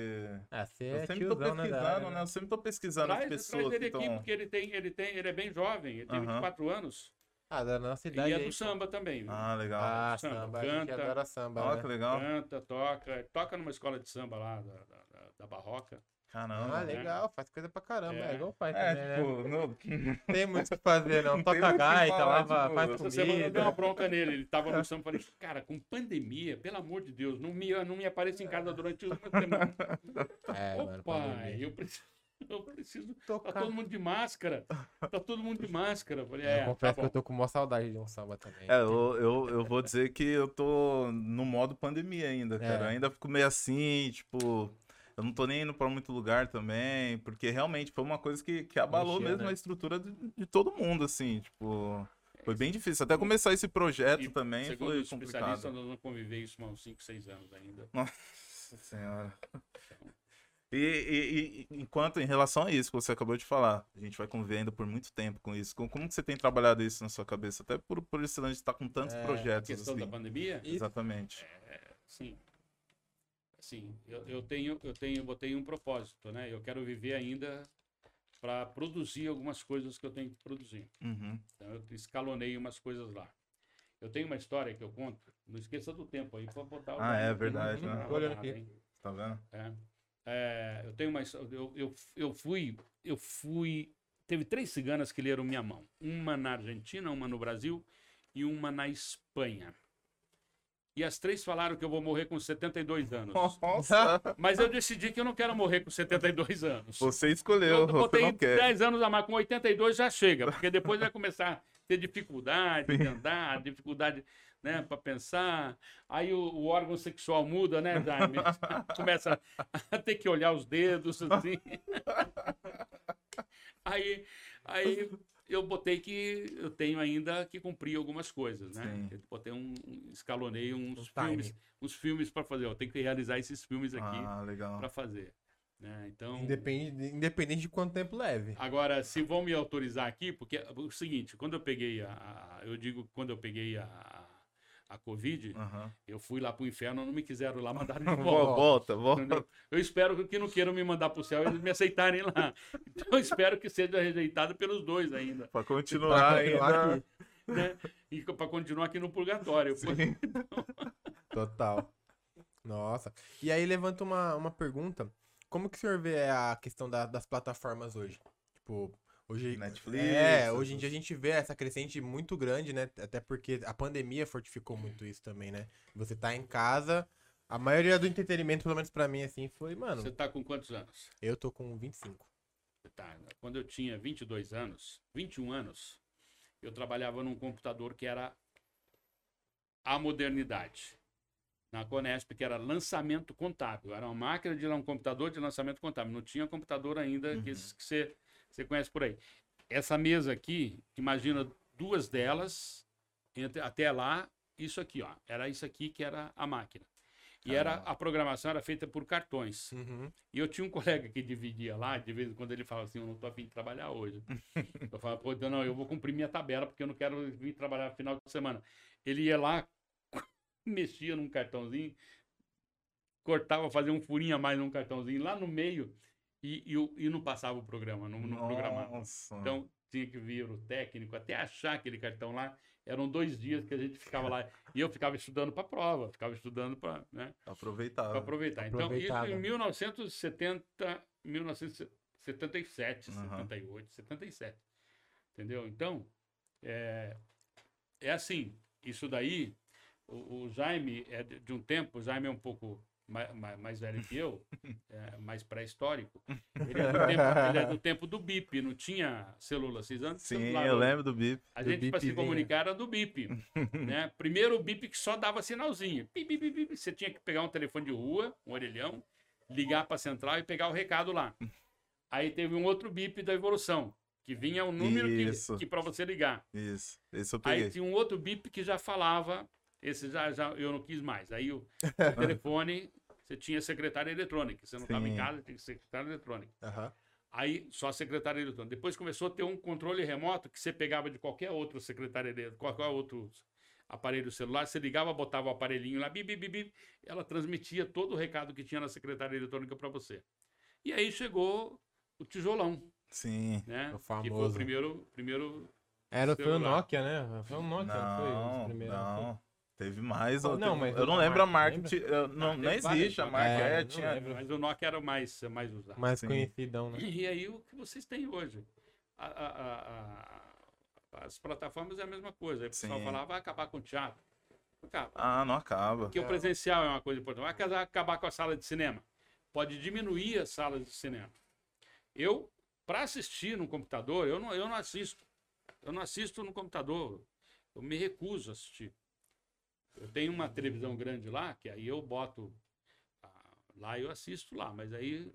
Ah, você eu é sempre tô tiozão, né? pesquisando, área, né? Eu sempre tô pesquisando Traz, as traz pessoas que ele aqui, estão... porque ele tem, ele tem, ele é bem jovem, ele tem Aham. 24 anos. Ah, da nossa E idade é aí, do pô. samba também. Ah, legal. Ah, Samba, samba. A gente canta. adora samba, Olha né? que legal. Canta, toca, toca numa escola de samba lá da, da- da Barroca. Caramba. Ah, legal, faz coisa pra caramba. É, É. igual o pai É, também, né? tipo, não, Tem muito o que fazer, não. Toca gaita, falar, lava, tipo, faz Essa semana eu dei uma comida. bronca nele. Ele tava no samba e falei, cara, com pandemia, pelo amor de Deus, não me, não me apareça em casa durante uma semana. É, Ô, mano, pandemia. eu preciso. Eu preciso. Tá Tocar. todo mundo de máscara. Tá todo mundo de máscara. Eu Falei, Eu é, confesso tá que eu tô com maior saudade de um samba também. É, eu, eu, eu vou dizer que eu tô no modo pandemia ainda, cara. É. Ainda fico meio assim, tipo. Eu não tô nem indo pra muito lugar também, porque realmente foi uma coisa que, que abalou Mexia, mesmo né? a estrutura de, de todo mundo, assim, tipo. Foi bem difícil. Até começar esse projeto E, também Segundo foi complicado. nós vamos conviver isso há uns 5, 6 anos ainda. Nossa senhora. E, e- e enquanto em relação a isso que você acabou de falar, a gente vai convivendo por muito tempo com isso. Como, como que você tem trabalhado isso na sua cabeça? Até por, por esse lance de estar com tantos É, a A projetos. questão da assim. pandemia, Exatamente. sim. Sim, eu, eu tenho, eu tenho, botei um propósito, né? Eu quero viver ainda para produzir algumas coisas que eu tenho que produzir. Uhum. Então eu escalonei umas coisas lá. Eu tenho uma história que eu conto. Não esqueça do tempo aí para botar o Ah, é verdade, né? olhada, aqui. hein? Tá vendo? É. É, eu tenho uma eu, eu, eu fui eu fui teve três ciganas que leram minha mão uma na Argentina uma no Brasil e uma na Espanha e as três falaram que eu vou morrer com 72 anos Nossa! mas eu decidi que eu não quero morrer com 72 anos Você escolheu, eu você botei não quer. 10 anos a mais com 82 já chega porque depois vai começar a ter dificuldade de andar dificuldade né, para pensar. Aí o, o órgão sexual muda, né, Jaime? Começa a ter que olhar os dedos, assim. Aí, aí eu botei que eu tenho ainda que cumprir algumas coisas, né? Sim. Eu botei um, escalonei uns time. filmes, uns filmes para fazer. Eu tenho que realizar esses filmes aqui Ah, para fazer. Né? Então, Independente, independente de quanto tempo leve. Agora, se vão me autorizar aqui, porque é o seguinte, quando eu peguei a. a- eu digo, quando eu peguei a, a Covid, Aham. eu fui lá pro inferno, não me quiseram lá, mandaram de Vol- volta. Volta, volta. Eu espero que não queiram me mandar pro céu e eles me aceitarem lá. Então eu espero que seja rejeitado pelos dois ainda, Pra Pra continuar continuar ainda. aqui. né? E para continuar aqui no purgatório. Sim. Total. Nossa. E aí levanta uma, uma pergunta. Como que o senhor vê a questão da- das plataformas hoje? Tipo, hoje. Netflix, É, hoje em dia a gente vê essa crescente muito grande, né? Até porque a pandemia fortificou muito isso também, né? Você tá em casa. A maioria do entretenimento, pelo menos pra mim, assim, foi, mano, Você tá com quantos anos? eu tô com 25. Tá, quando eu tinha 22 anos, 21 anos, eu trabalhava num computador que era a modernidade. Na Conesp, que era lançamento contábil. Era uma máquina de um computador de lançamento contábil. Não tinha computador ainda que, esses que você, você conhece por aí. Essa mesa aqui, imagina duas delas, entre- até lá, isso aqui, ó. Era isso aqui que era a máquina. E era, Caramba. a programação era feita por cartões. Uhum. E eu tinha um colega que dividia lá, de vez em quando ele falava assim, eu não tô afim de trabalhar hoje. eu falava, pô, então não, eu vou cumprir minha tabela, porque eu não quero vir trabalhar no final de semana. Ele ia lá, mexia num cartãozinho, cortava, fazia um furinho a mais num cartãozinho, lá no meio, e, e, e não passava o programa, não, não programava. Então tinha que vir o técnico até achar aquele cartão lá. Eram dois dias que a gente ficava lá. E eu ficava estudando para prova, ficava estudando para né, pra Aproveitava. aproveitar. Então, isso em 1970, 1977, Aham. 78, 77. Entendeu? Então, é, é assim. Isso daí, o, o Jaime é de, de um tempo, o Jaime é um pouco mais, mais velho que eu, é, mais pré-histórico. Ele, é do tempo- ele é do tempo do BIP, não tinha celular. Vocês andam de Sim, celular eu lembro do BIP. A Do gente, para se comunicar, era do bip. né? Primeiro o bip que só dava sinalzinho. Bip, bip, bip. Você tinha que pegar um telefone de rua, um orelhão, ligar para a central e pegar o recado lá. Aí teve um outro bip da evolução, que vinha o número Isso. que, que para você ligar. Isso. Eu Aí tinha um outro bip que já falava, esse já, já eu não quis mais. Aí o, o telefone, você tinha secretária eletrônica. Você não estava em casa, tinha secretária eletrônica. Aham. Aí só a secretária eletrônica. Depois começou a ter um controle remoto que você pegava de qualquer outro secretário eletrônico, qualquer outro aparelho celular, você ligava, botava o aparelhinho lá, bip, bip, bip, ela transmitia todo o recado que tinha na secretária eletrônica para você. E aí chegou o tijolão, Sim. né? O Que foi o famoso. primeiro, primeiro Era foi o Celular. Nokia, né? Foi o Nokia, não foi? Os Não, primeiros. Não. Teve mais. Não, teve- mas eu não lembro a marca, eu- Não, Ah, não existe a marca. É, É, não tinha. lembro. Mas o Nokia era o mais, mais usado. Mais Sim. conhecidão, né? E aí o que vocês têm hoje? A- a- a- as plataformas é a mesma coisa. Aí o pessoal Sim. falava, vai acabar com o teatro. Acaba. Ah, não acaba. Porque o presencial é uma coisa importante. Vai acabar com a sala de cinema. Pode diminuir as salas de cinema. Eu, para assistir no computador, eu não, eu não assisto. Eu não assisto no computador. Eu me recuso a assistir. Eu tenho uma televisão grande lá, que aí eu boto. ah, Lá eu assisto lá, mas aí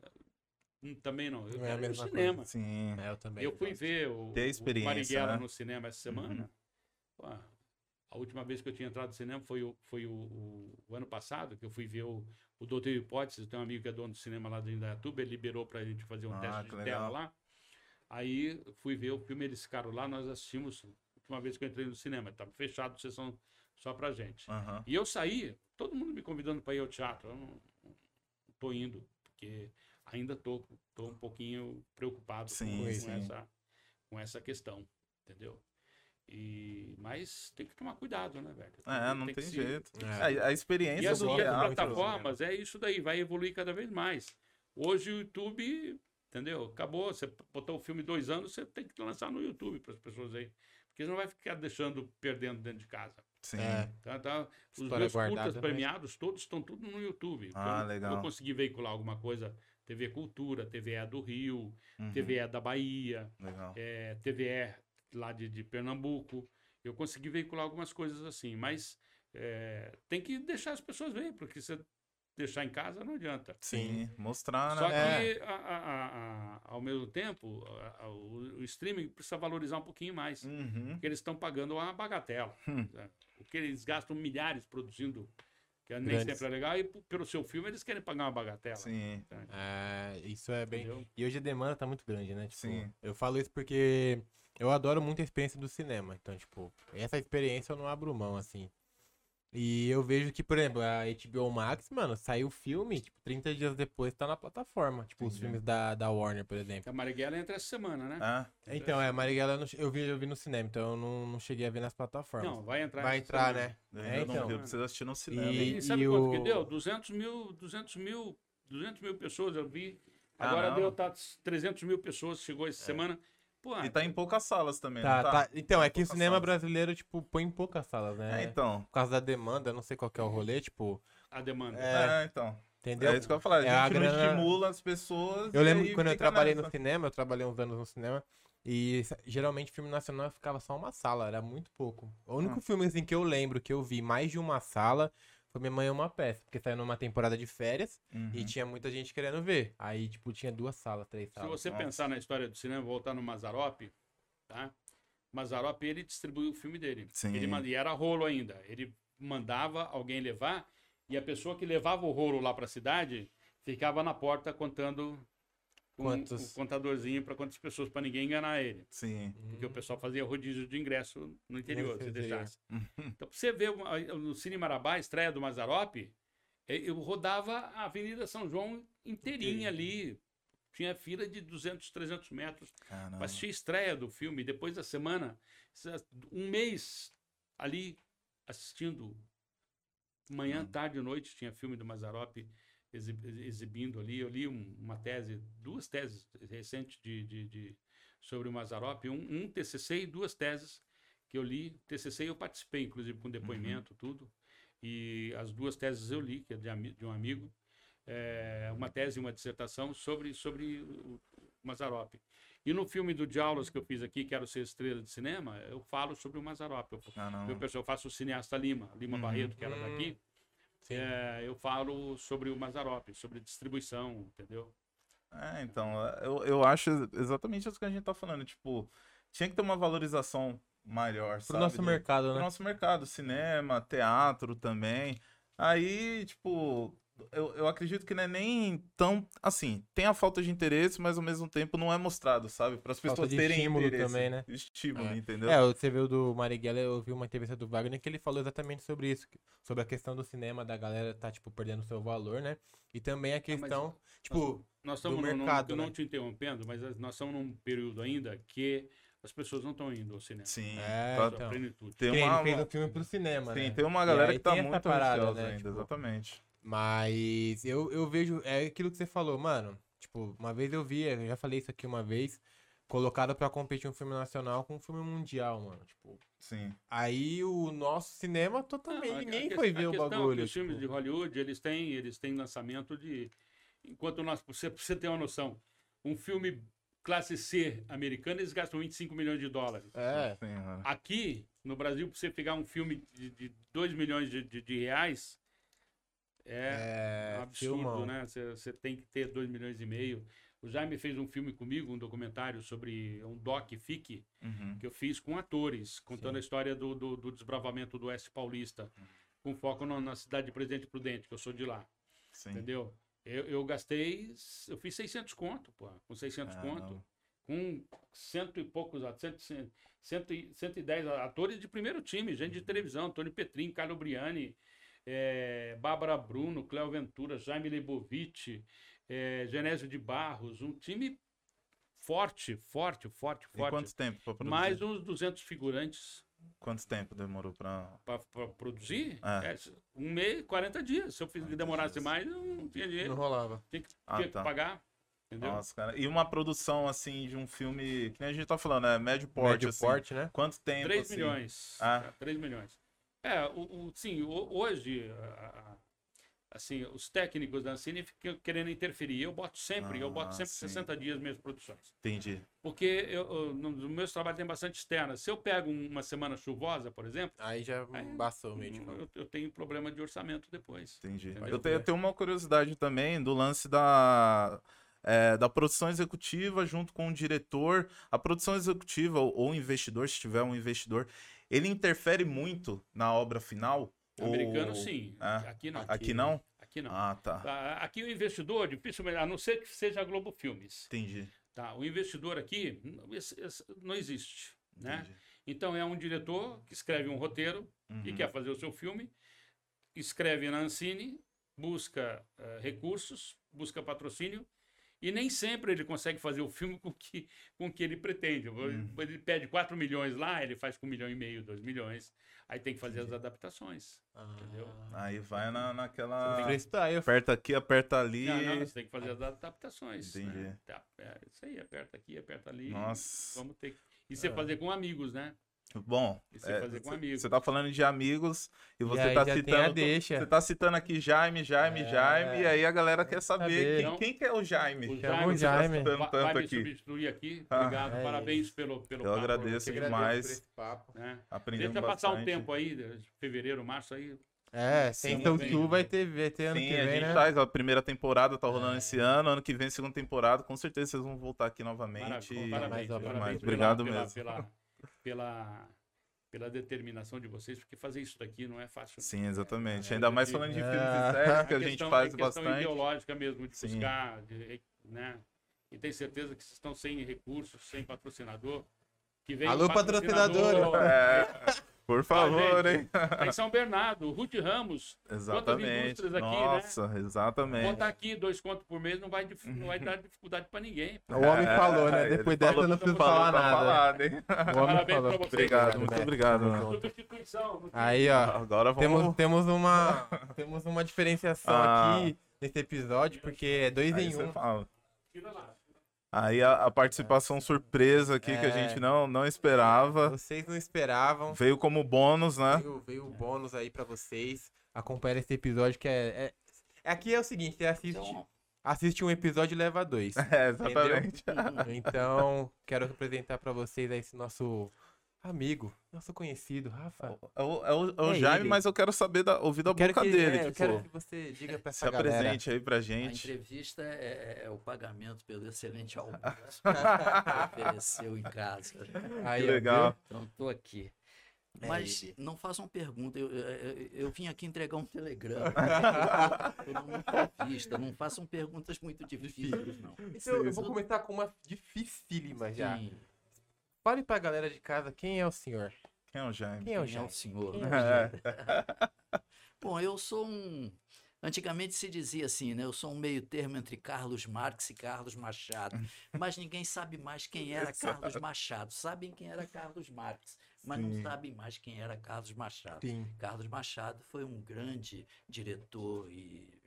hum, também não. Eu Não é quero ir no cinema. Sim. É, eu também. Eu fui ver o, Ter o Marighella né? no cinema essa semana. Pô, a última vez que eu tinha entrado no cinema foi, o, foi o, o- o ano passado, que eu fui ver o, o Doutor Hipótese. Tem um amigo que é dono do cinema lá de Indaiatuba, ele liberou pra gente fazer um Ah, teste de legal. tela lá. Aí fui ver o filme, eles ficaram lá, nós assistimos, a última vez que eu entrei no cinema, estava fechado, sessão só pra gente. Aham. E eu saí, todo mundo me convidando para ir ao teatro. Eu não, não tô indo, porque ainda tô, tô um pouquinho preocupado Sim, com, com sim. essa, com essa questão, entendeu? E, mas tem que tomar cuidado, né, velho? É, não tem, que se- jeito. É. É, a experiência E as, do e as real. do plataformas, é isso daí, vai evoluir cada vez mais. Hoje o YouTube, entendeu? Acabou, você botou o filme dois anos, você tem que lançar no YouTube para as pessoas aí. Porque você não vai ficar deixando perdendo dentro de casa. Sim. É. Tá, tá. Os História meus curtas mas- premiados, todos estão tudo no YouTube. Ah, Então, legal. Eu consegui veicular alguma coisa, TV Cultura, TVE do Rio, Uhum. TVE da Bahia, Legal. é, TVE lá de, de Pernambuco. Eu consegui veicular algumas coisas assim, mas é, tem que deixar as pessoas verem, porque se deixar em casa não adianta. Sim. Mostrar, né? Só É. que, a- a- a- ao mesmo tempo, a- a- o, o streaming precisa valorizar um pouquinho mais. Uhum. Porque eles estão pagando uma bagatela. Hum. né? O que eles gastam milhares produzindo, que nem Grandes. sempre é legal, e pelo seu filme eles querem pagar uma bagatela. Sim. É, isso é bem. Entendeu? E hoje a demanda tá muito grande, né? Tipo, Sim. Eu falo isso porque eu adoro muito a experiência do cinema. Então, tipo, essa experiência eu não abro mão, assim. E eu vejo que, por exemplo, a HBO Max, mano, saiu o filme, tipo, 30 dias depois tá na plataforma. Tipo, os Entendi. filmes da, da Warner, por exemplo. A Marighella entra essa semana, né? Ah, Então, é, Marighella eu não- eu vi, eu vi no cinema, então eu não, não cheguei a ver nas plataformas. Não, vai entrar Vai entrar, semana. né? eu É, não então. vi, eu preciso assistir no cinema. E- E, sabe e quanto o- que deu? 200 mil, 200 mil, 200 mil pessoas eu vi. Agora Caramba. deu tá, 300 mil pessoas, chegou essa semana. Pô, E tá em poucas salas também, Tá, não tá? tá. Então, é que o cinema salas. brasileiro, tipo, põe em poucas salas, né? É, então. Por causa da demanda, não sei qual que é o rolê, tipo, a demanda. É. É, então. entendeu? É isso que eu ia falar. A É, a gente não grana- estimula as pessoas. Eu lembro que quando eu trabalhei nessa. no cinema, eu trabalhei uns anos no cinema, e geralmente filme nacional ficava só uma sala, era muito pouco. O único Ah. filme assim, que eu lembro que eu vi mais de uma sala foi Minha Mãe é uma Peça, porque saiu numa temporada de férias Uhum. e tinha muita gente querendo ver. Aí, tipo, tinha duas salas, três Se salas. você Nossa. pensar na história do cinema, voltar no Mazarop, tá? Mazarop, ele distribuiu o filme dele. Sim. Ele manda- e era rolo ainda. Ele mandava alguém levar e a pessoa que levava o rolo lá para a cidade ficava na porta contando Quantos? o contadorzinho para quantas pessoas, para ninguém enganar ele. Sim. Porque o pessoal fazia rodízio de ingresso no interior, se deixasse. Então, pra você ver no Cine Marabá, a estreia do Mazarop, eh, eu rodava a Avenida São João inteirinha ali. Tinha fila de 200, 300 metros Caramba. para assistir a estreia do filme. Depois da semana, um mês ali assistindo. Manhã, Hum. tarde e noite tinha filme do Mazarop exi- exibindo ali. Eu li um- uma tese, duas teses recentes de, de- de- sobre o Mazarop, um, um TCC e duas teses que eu li. TCC eu participei, inclusive, com depoimento, tudo. E as duas teses eu li, que é de, de um amigo. É, uma tese e uma dissertação sobre, sobre o Mazarop. E no filme do Diaulas que eu fiz aqui, Quero Ser Estrela de Cinema, eu falo sobre o Mazarop. Eu, meu pessoal, eu faço o cineasta Lima, Lima Uhum. Barreto, que era Hum, daqui. É, eu falo sobre o Mazarop, sobre distribuição, entendeu? É, então, eu, eu acho exatamente isso que a gente tá falando. Tipo, tinha que ter uma valorização maior, Pro sabe? nosso do- mercado, pro né? nosso mercado, cinema, teatro também. Aí, tipo, eu, eu acredito que não é nem tão. Assim, tem a falta de interesse, mas ao mesmo tempo não é mostrado, sabe? Para as Falta pessoas de terem estímulo interesse. também, né? Estímulo, É. entendeu? É, você viu do Marighella, eu vi uma entrevista do Wagner que ele falou exatamente sobre isso, sobre a questão do cinema, da galera tá, tipo, perdendo seu valor, né? E também a questão, tipo, Nós estamos num- mercado, num- né? não te interrompendo, mas nós estamos num período ainda que as pessoas não estão indo ao cinema. Sim. É, tá- então. Tem Que ele uma, fez uma- um filme pro cinema, sim, né? tem uma galera aí que tá muito parada, ansiosa né, ainda, tipo- exatamente. Mas eu, eu vejo, é aquilo que você falou, mano. Tipo, uma vez eu vi, eu já falei isso aqui uma vez, colocado pra competir um filme nacional com um filme mundial, mano. Tipo, Sim. aí o nosso cinema Não, totalmente, a- a ninguém que- foi a ver o questão é que bagulho. Os filmes tipo. de Hollywood, eles têm, eles têm lançamento de. Enquanto nós. Você, pra você ter uma noção, um filme classe C americano, eles gastam 25 milhões de dólares. É, Sim, mano. Aqui, no Brasil, pra você pegar um filme de, de 2 milhões de, de- de reais, é, é, um absurdo, né? Você, tem que ter 2 milhões e meio. O Jaime fez um filme comigo, um documentário sobre um doc fic Uhum. que eu fiz com atores, contando Sim. a história do, do, do desbravamento do Oeste Paulista, com foco na, na cidade de Presidente Prudente, que eu sou de lá, Sim. entendeu? Eu, eu gastei, eu fiz 600 conto, pô, com 600 Ah, conto, não. com cento e poucos, cento, cento, cento e- 110 atores de primeiro time, gente de televisão, Antônio Petrin, Carlo Briani, é, Bárbara Bruno, Cléo Ventura, Jaime Leibovitch, é, Genésio de Barros, um time forte, forte, forte, E forte. quanto tempo pra produzir? Mais uns 200 figurantes Quanto tempo demorou pra... para produzir. É. É, um mês, 40 dias. Se eu fiz, demorasse dias. mais, eu não tinha Não dinheiro. rolava. Tinha que, Ah, tinha que tá. pagar. Entendeu? Nossa, cara. E uma produção, assim, de um filme... Que nem a gente tá falando, é médio porte, Médio assim. porte, né? Quanto tempo, 3 assim? milhões. Ah. É, 3 milhões. É, o, o- sim, o- hoje, a- a- assim, os técnicos da Ancine ficam querendo interferir. Eu boto sempre, eu boto Ah, sempre sim. 60 dias minhas produções. Entendi. Porque eu, eu, no- nos meus trabalhos tem bastante externa. Se eu pego uma semana chuvosa, por exemplo, Aí já Aí, bastou de eu, eu tenho problema de orçamento depois. Entendi. Eu tenho, eu tenho uma curiosidade também do lance da, é, da produção executiva junto com o diretor. A produção executiva ou, ou o investidor, se tiver um investidor, ele interfere muito na obra final? Americano, Ou- sim. É. Aqui não. Aqui não? Aqui não. Ah, tá. Ah, Aqui o investidor, dificilmente, a não ser que seja a Globo Filmes. Entendi. Tá? O investidor aqui não- existe. Né? entendi. Então é um diretor que escreve um roteiro e Uhum. quer fazer o seu filme, escreve na Ancine, busca eh, recursos, busca patrocínio, e nem sempre ele consegue fazer o filme com que, com que ele pretende. Hum. Ele pede 4 milhões lá, ele faz com 1 milhão e meio, 2 milhões. Aí tem que fazer as adaptações. Entendeu? Aí vai na, naquela. Freestyle. Aperta aqui, aperta ali. Não, não, você tem que fazer as adaptações. né? Entendi. Tá, é, isso aí, aperta aqui, aperta ali. Nossa. Vamos ter que... E você É. fazer com amigos, né? Bom, você é, fazer com cê- amigos. Você tá falando de amigos e você tá a citando. deixa. Você tá citando aqui Jaime, Jaime, É, Jaime, e aí a galera quer saber saber. quem, Então, quem que é o Jaime. o que Jaime, você tá Jaime. citando Vai, tanto vai me aqui. substituir aqui. Ah, Obrigado, é parabéns isso. pelo, pelo Eu papo, agradeço demais. papo. Né? Deixa passar um tempo aí, fevereiro, março aí. É, Sim, sem vem. Tu vai ter, vai ter ano Sim, que a vem, gente né? faz a primeira temporada, tá rolando É. esse ano. Ano que vem, segunda temporada. Com certeza vocês vão voltar aqui novamente. Maravilha, e- parabéns, menos. parabéns Obrigado pela, mesmo. Pela, pela, pela determinação de vocês, porque fazer isso daqui não é fácil. Sim, exatamente. É, Ainda mais de- falando de É. filmes e séries, que a, gente questão, faz é questão bastante. ideológica mesmo, de Sim. buscar, de- né? E tenho certeza que vocês estão sem recursos, sem patrocinador. Que vem Alô, um patrocinador! É, por favor, hein? Tá em São Bernardo, o Ruth Ramos. Exatamente. indústrias aqui, né? Nossa, exatamente. Botar aqui dois contos por mês não vai, dif- não vai dar dificuldade pra ninguém. O homem falou, né? É, Depois dessa falou- eu não preciso falou, falar nada. hein? O homem Parabéns falou. pra vocês. Obrigado, muito obrigado. Mano. Substituição. Aí, ó. Agora vamos. Temos, temos, uma, temos uma diferenciação Ah. aqui nesse episódio, porque é dois Aí em um. fala. Tira lá. Aí a, a participação surpresa aqui que a É. gente não, não esperava. Vocês não esperavam. Veio como bônus, né? Veio, veio o bônus aí pra vocês. Acompanha esse episódio que é, é- Aqui é o seguinte, você assiste, Então, assiste um episódio e leva dois. É, exatamente. Então, quero apresentar pra vocês aí esse nosso amigo, nosso conhecido, Rafa. É o, é o- é o É Jaime, ele. mas eu quero saber da, ouvir da Quero boca que, dele. é, eu tipo, quero que você diga pra se essa galera. apresente aí pra a gente. entrevista é, é o pagamento pelo excelente almoço que ofereceu em casa. Aí, Que legal. Então, estou aqui. É Mas ele. não façam pergunta, eu, eu, eu- eu vim aqui entregar um telegrama. Mundo à vista, não façam perguntas muito difíceis, não. Então, eu vou começar com uma dificílima já. Fale pra galera de casa quem é o senhor. Quem é o Jaime? Quem é o quem é o Jaime? senhor? Quem é o Jaime? Bom, eu sou um Antigamente se dizia assim, né? Eu sou um meio termo entre Carlos Marx e Carlos Machado. Mas ninguém sabe mais quem era Carlos Machado. Sabem quem era Carlos Marx, mas não Sim. sabem mais quem era Carlos Machado. Sim. Carlos Machado foi um grande diretor e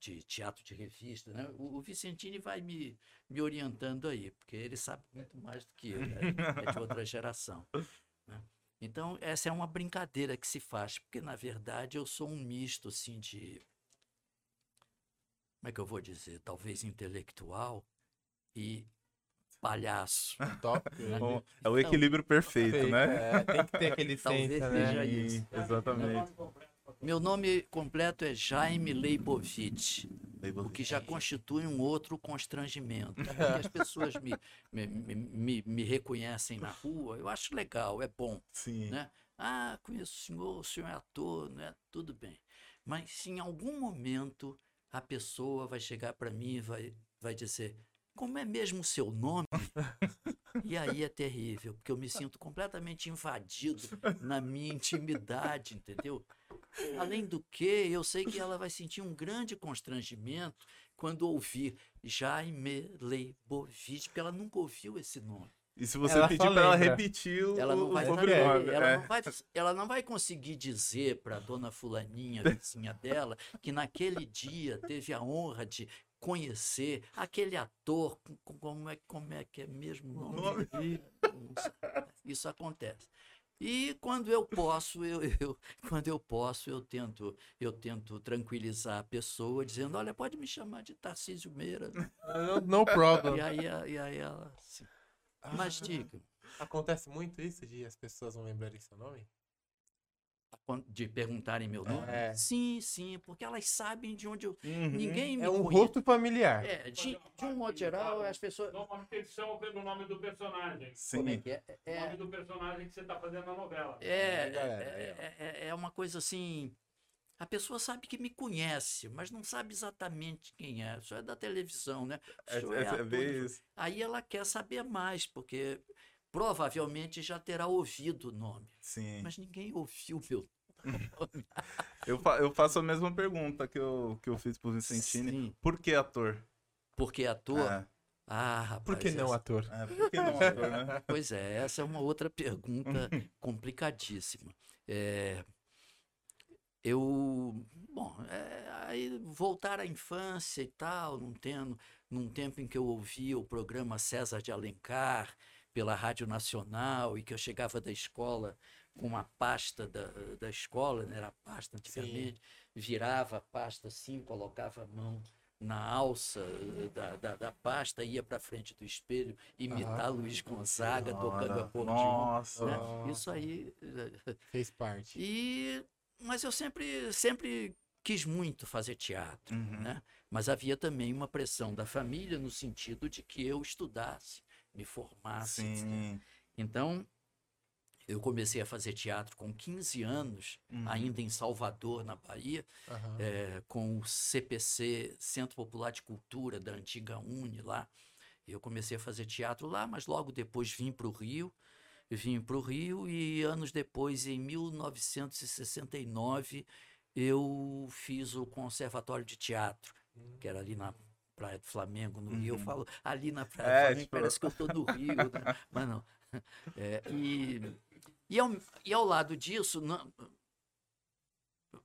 de teatro de revista, né? O, o Vicentini vai me, me orientando aí, porque ele sabe muito mais do que eu, né? é de outra geração. né? Então, essa é uma brincadeira que se faz, porque, na verdade, eu sou um misto, assim, de... Como é que eu vou dizer? Talvez intelectual e palhaço. Top. né? Bom, é o Então, equilíbrio perfeito, né? É, tem que ter aquele Talvez senso, seja né? isso. Exatamente. Meu nome completo é Jaime Leibovitch. o que já constitui um outro constrangimento. Porque as pessoas me, me, me, me- me reconhecem na rua, eu acho legal, é bom. Sim. Né? Ah, conheço o senhor, o senhor é ator, né? tudo bem. Mas se em algum momento a pessoa vai chegar para mim e vai, vai dizer, como é mesmo o seu nome? E aí é terrível, porque eu me sinto completamente invadido na minha intimidade, entendeu? Além do que, eu sei que ela vai sentir um grande constrangimento quando ouvir Jaime Leibovitch, porque ela nunca ouviu esse nome. E se você Ela pedir pra ela repetir o, Ela não o vai sobrenome, saber, ela, é. não vai, ela não vai conseguir dizer para a dona fulaninha, vizinha dela, que naquele dia teve a honra de conhecer aquele ator, com- com- como é, como é que é mesmo o nome? Isso acontece. E quando eu posso, eu, eu- quando eu posso, eu tento, eu tento tranquilizar a pessoa, dizendo, olha, pode me chamar de Tarcísio Meira. No, no problem. E aí, e aí ela. assim, Mas diga, Acontece muito isso de as pessoas não lembrarem seu nome? De perguntarem meu nome? É. Sim, sim, porque elas sabem de onde eu. Uhum. Ninguém me É um conhece. rosto familiar. É, de, de um modo geral, as pessoas. Normalmente eles chamam pelo nome do personagem. Como é Sim. que é? O nome É, do personagem que você está fazendo na novela. é, é, É, galera, é, é- é uma coisa assim. A pessoa sabe que me conhece, mas não sabe exatamente quem é. Isso é da televisão, né? O É, senhor é, é. Aí ela quer saber mais, porque provavelmente já terá ouvido o nome. Sim. Mas ninguém ouviu meu nome. Eu, fa- eu faço a mesma pergunta que eu, que eu fiz pro Vicentini. Sim, Por que ator? porque ator. É, Ah, rapaz. Por que não essa- ator? é, por que não ator, né? Pois é, essa é uma outra pergunta complicadíssima. É, eu, bom, é, aí voltar à infância e tal, num, tendo, num tempo em que eu ouvia o programa César de Alencar pela Rádio Nacional e que eu chegava da escola com uma pasta da, da escola, né, era a pasta antigamente, virava a pasta assim, colocava a mão na alça da, da, da pasta, ia para frente do espelho, imitar Luiz Gonzaga tocando Ora, acordeon. Nossa. né? Nossa. Isso aí. eh, Fez parte. E, mas eu sempre, sempre quis muito fazer teatro, Uhum. né? Mas havia também uma pressão da família no sentido de que eu estudasse, me formasse. Sim. Então, eu comecei a fazer teatro com 15 anos, Uhum. ainda em Salvador, na Bahia, Aham. eh, com o CPC, Centro Popular de Cultura, da antiga Uni lá. Eu comecei a fazer teatro lá, mas logo depois vim para o Rio. Vim para o Rio e anos depois, em 1969, eu fiz o Conservatório de Teatro, que era ali na Praia do Flamengo, no Rio. Eu Uhum. falo ali na Praia É, do Flamengo, tipo- parece que eu estou no Rio, né? mas não. É, e, e, ao, e ao lado disso, não-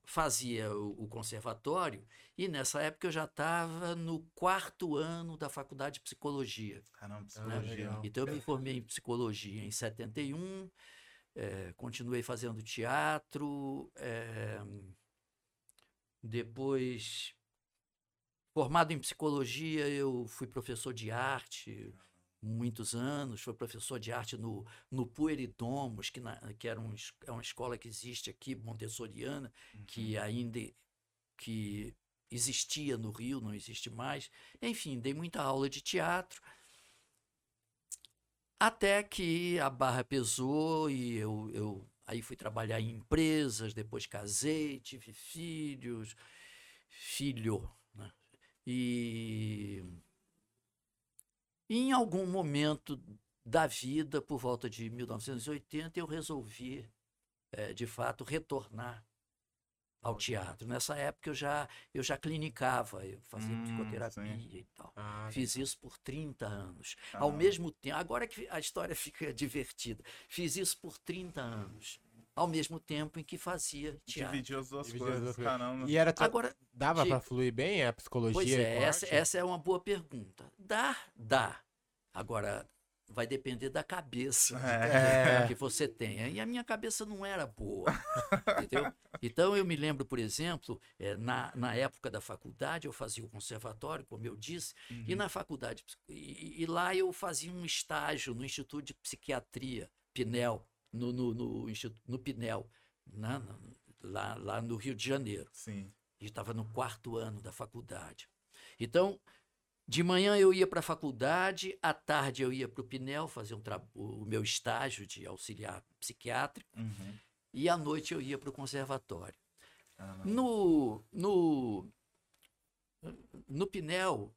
fazia o, o conservatório e nessa época eu já estava no quarto ano da faculdade de psicologia. Ah, psicologia. legal. Então eu me formei em psicologia em 71, eh, continuei fazendo teatro, eh, depois formado em psicologia eu fui professor de arte muitos anos, fui professor de arte no, no Pueridomos, que, na- que era um, é uma escola que existe aqui, montessoriana, que ainda que existia no Rio, não existe mais. Enfim, dei muita aula de teatro. Até que a barra pesou e eu, eu aí fui trabalhar em empresas, depois casei, tive filhos, filho, né? E em algum momento da vida, por volta de 1980, eu resolvi, eh, de fato, retornar ao teatro. Nessa época eu já, eu já clinicava, eu fazia Hum, psicoterapia sim. e tal. Ah, Fiz isso por 30 anos. Ao Ah. mesmo tempo, agora que a história fica divertida, fiz isso por 30 anos. Ao mesmo tempo em que fazia teatro. Dividir as duas Dividir as coisas, duas coisas. caramba. E era tra- Agora, dava pra fluir bem a psicologia pois é, essa, essa é uma boa pergunta. Dá, dá. Agora, vai depender da cabeça É. que você tenha. E a minha cabeça não era boa. entendeu? Então, eu me lembro, por exemplo, eh, na, na época da faculdade, eu fazia o conservatório, como eu disse, Uhum. e na faculdade, e, e lá eu fazia um estágio no Instituto de Psiquiatria, Pinel, no, no, no, no Pinel, na- na- lá, lá no Rio de Janeiro. Sim. E estava no quarto ano da faculdade. Então, de manhã eu ia para a faculdade, à tarde eu ia para o Pinel fazer um o meu estágio de auxiliar psiquiátrico, Uhum. e à noite eu ia para o conservatório. Caramba. No, no, no Pinel,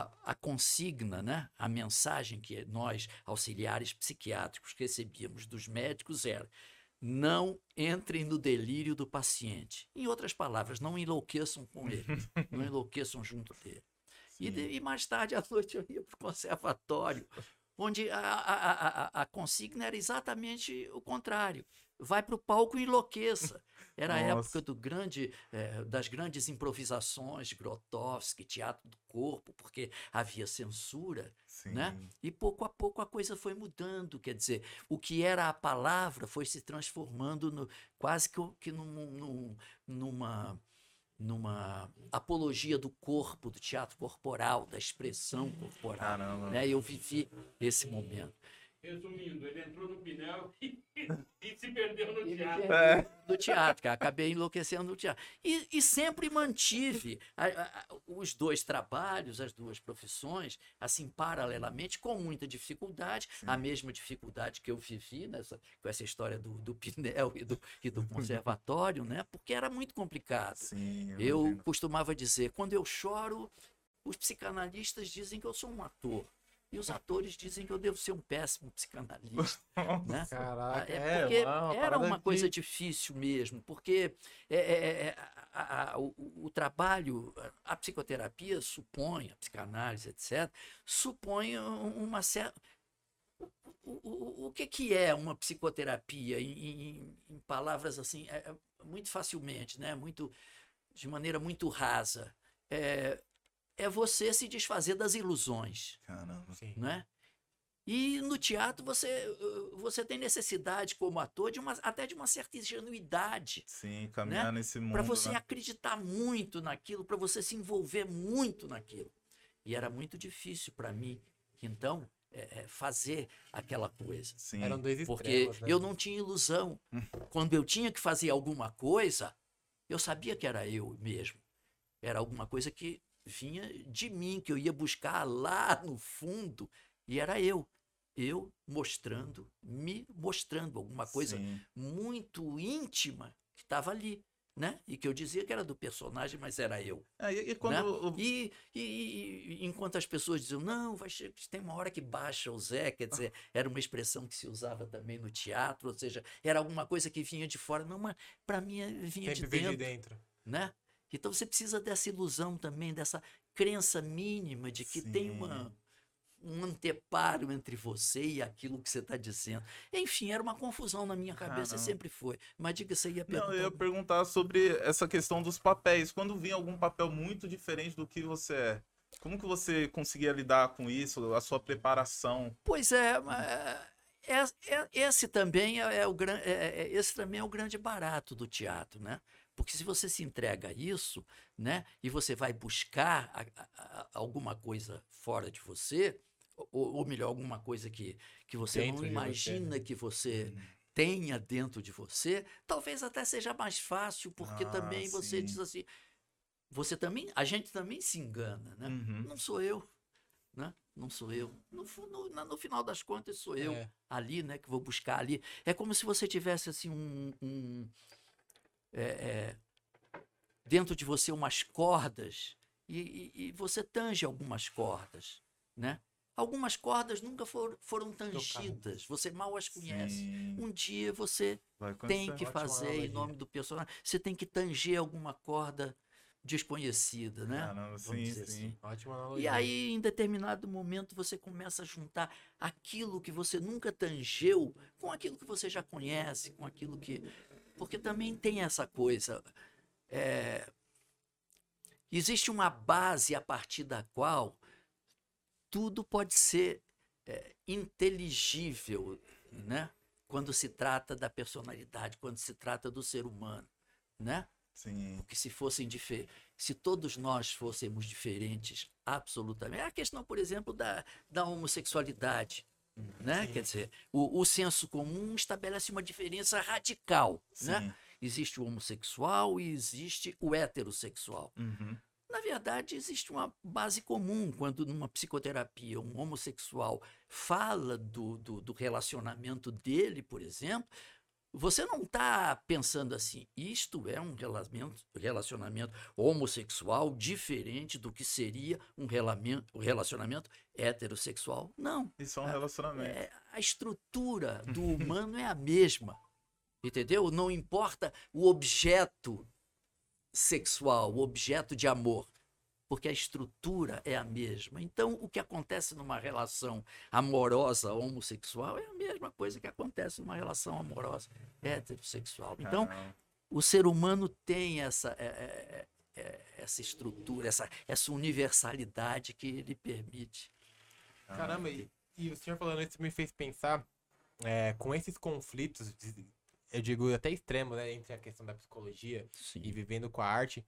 a, a consigna, né, a mensagem que nós, auxiliares psiquiátricos, recebíamos dos médicos era não entrem no delírio do paciente. Em outras palavras, não enlouqueçam com ele, não enlouqueçam junto dele. E, de- e mais tarde à noite eu ia para o conservatório, onde a, a, a, a- a consigna era exatamente o contrário. Vai para o palco e enlouqueça. Era a Nossa. época do grande, eh, das grandes improvisações, Grotowski, teatro do corpo, porque havia censura, Sim. né? E pouco a pouco a coisa foi mudando. Quer dizer, o que era a palavra foi se transformando no, quase que, que num- num- numa, numa apologia do corpo, do teatro corporal, da expressão corporal. Caramba. Né? Eu vivi esse momento. Resumindo, ele entrou no Pinel e, e se perdeu no teatro. perdi Do teatro, cara. Acabei enlouquecendo no teatro. E, e sempre mantive a- a- os dois trabalhos, as duas profissões, assim, paralelamente, com muita dificuldade. A mesma dificuldade que eu vivi nessa, com essa história do, do Pinel e do, e do conservatório, né? Porque era muito complicado. Sim. Eu imagino. costumava dizer, quando eu choro, os psicanalistas dizem que eu sou um ator. E os atores dizem que eu devo ser um péssimo psicanalista. né? Caraca, É é, porque uma era uma de- coisa difícil mesmo, porque é, é, é, a- a- o, o trabalho, a psicoterapia supõe, a psicanálise, etc., supõe um- uma certa. O, o, o que, que é uma psicoterapia em, em- em palavras assim, é, é muito facilmente, né? muito, de maneira muito rasa? É, é você se desfazer das ilusões Caramba. Sim. né? E no teatro você, uh, você tem necessidade como ator de uma, até de uma certa ingenuidade Sim, caminhar nesse mundo. para você né? acreditar muito naquilo, para você se envolver muito naquilo. E era muito difícil para mim, então, é, é, fazer aquela coisa. Sim. Eram dois Porque extremos, né? eu não tinha ilusão. Quando eu tinha que fazer alguma coisa, eu sabia que era eu mesmo. Era alguma coisa que vinha de mim, que eu ia buscar lá no fundo, e era eu. Eu mostrando, me mostrando alguma coisa Sim. muito íntima que estava ali, né? E que eu dizia que era do personagem, mas era eu. É, e, e quando. né? o- E, e- enquanto as pessoas diziam, não, vai che- tem uma hora que baixa o Zé, quer dizer, era uma expressão que se usava também no teatro, ou seja, era alguma coisa que vinha de fora, não, mas para mim vinha Sempre de vem dentro, de dentro. né? Então você precisa dessa ilusão também, dessa crença mínima de que tem Sim. uma um anteparo entre você e aquilo que você está dizendo. Enfim, era uma confusão na minha cabeça, Caramba. sempre foi. Mas diga, você ia Não, perguntar. eu ia perguntar sobre essa questão dos papéis. Quando vinha algum papel muito diferente do que você é, como que você conseguia lidar com isso? A sua preparação? Pois é, mas, é- é- esse também é, é o é- é- esse também é o grande barato do teatro, né? Porque se você se entrega a isso, né, e você vai buscar a- a- a- alguma coisa fora de você, ou, ou melhor, alguma coisa que, que você Dentro não de você, imagina né? que você tenha dentro de você, talvez até seja mais fácil, porque Ah, também você sim. diz assim, você também, a gente também se engana, né? Uhum. Não sou eu, né? Não sou eu. No, no, no final das contas, sou eu É. ali, né? Que vou buscar ali. É como se você tivesse assim um, um- é, é, dentro de você umas cordas e, e- e você tange algumas cordas, né? Algumas cordas nunca for- foram tangidas, você mal as conhece. Sim, Um dia você tem que fazer em nome do personagem, você tem que tanger alguma corda desconhecida, né? Caramba, Vamos sim, sim. assim. Ótima analogia. E aí, em determinado momento, você começa a juntar aquilo que você nunca tangeu com aquilo que você já conhece, com aquilo que. Porque também tem essa coisa. é, Existe uma base a partir da qual tudo pode ser é, inteligível, né? Quando se trata da personalidade, quando se trata do ser humano, né? Sim. Porque se fossem se todos nós fôssemos diferentes, absolutamente. É a questão, por exemplo, da, da homossexualidade. Né? Quer dizer, o, o senso comum estabelece uma diferença radical. Né? Sim. Existe o homossexual e existe o heterossexual. Uhum. Na verdade, existe uma base comum quando, numa psicoterapia, um homossexual fala do, do, do relacionamento dele, por exemplo. Você não está pensando assim, isto é um relacionamento, homossexual diferente do que seria um relacionamento, relacionamento heterossexual. Não. Isso é um relacionamento. É, a estrutura do humano é a mesma. Entendeu? Não importa o objeto sexual, o objeto de amor, porque a estrutura é a mesma. Então, o que acontece numa relação amorosa homossexual é a mesma coisa que acontece numa relação amorosa heterossexual. Então, Caramba. o ser humano tem essa, é, é, é, essa estrutura, essa, essa universalidade que ele permite. Caramba, e, e o senhor falando isso me fez pensar é, com esses conflitos, eu digo até extremo, né, entre a questão da psicologia Sim. e vivendo com a arte,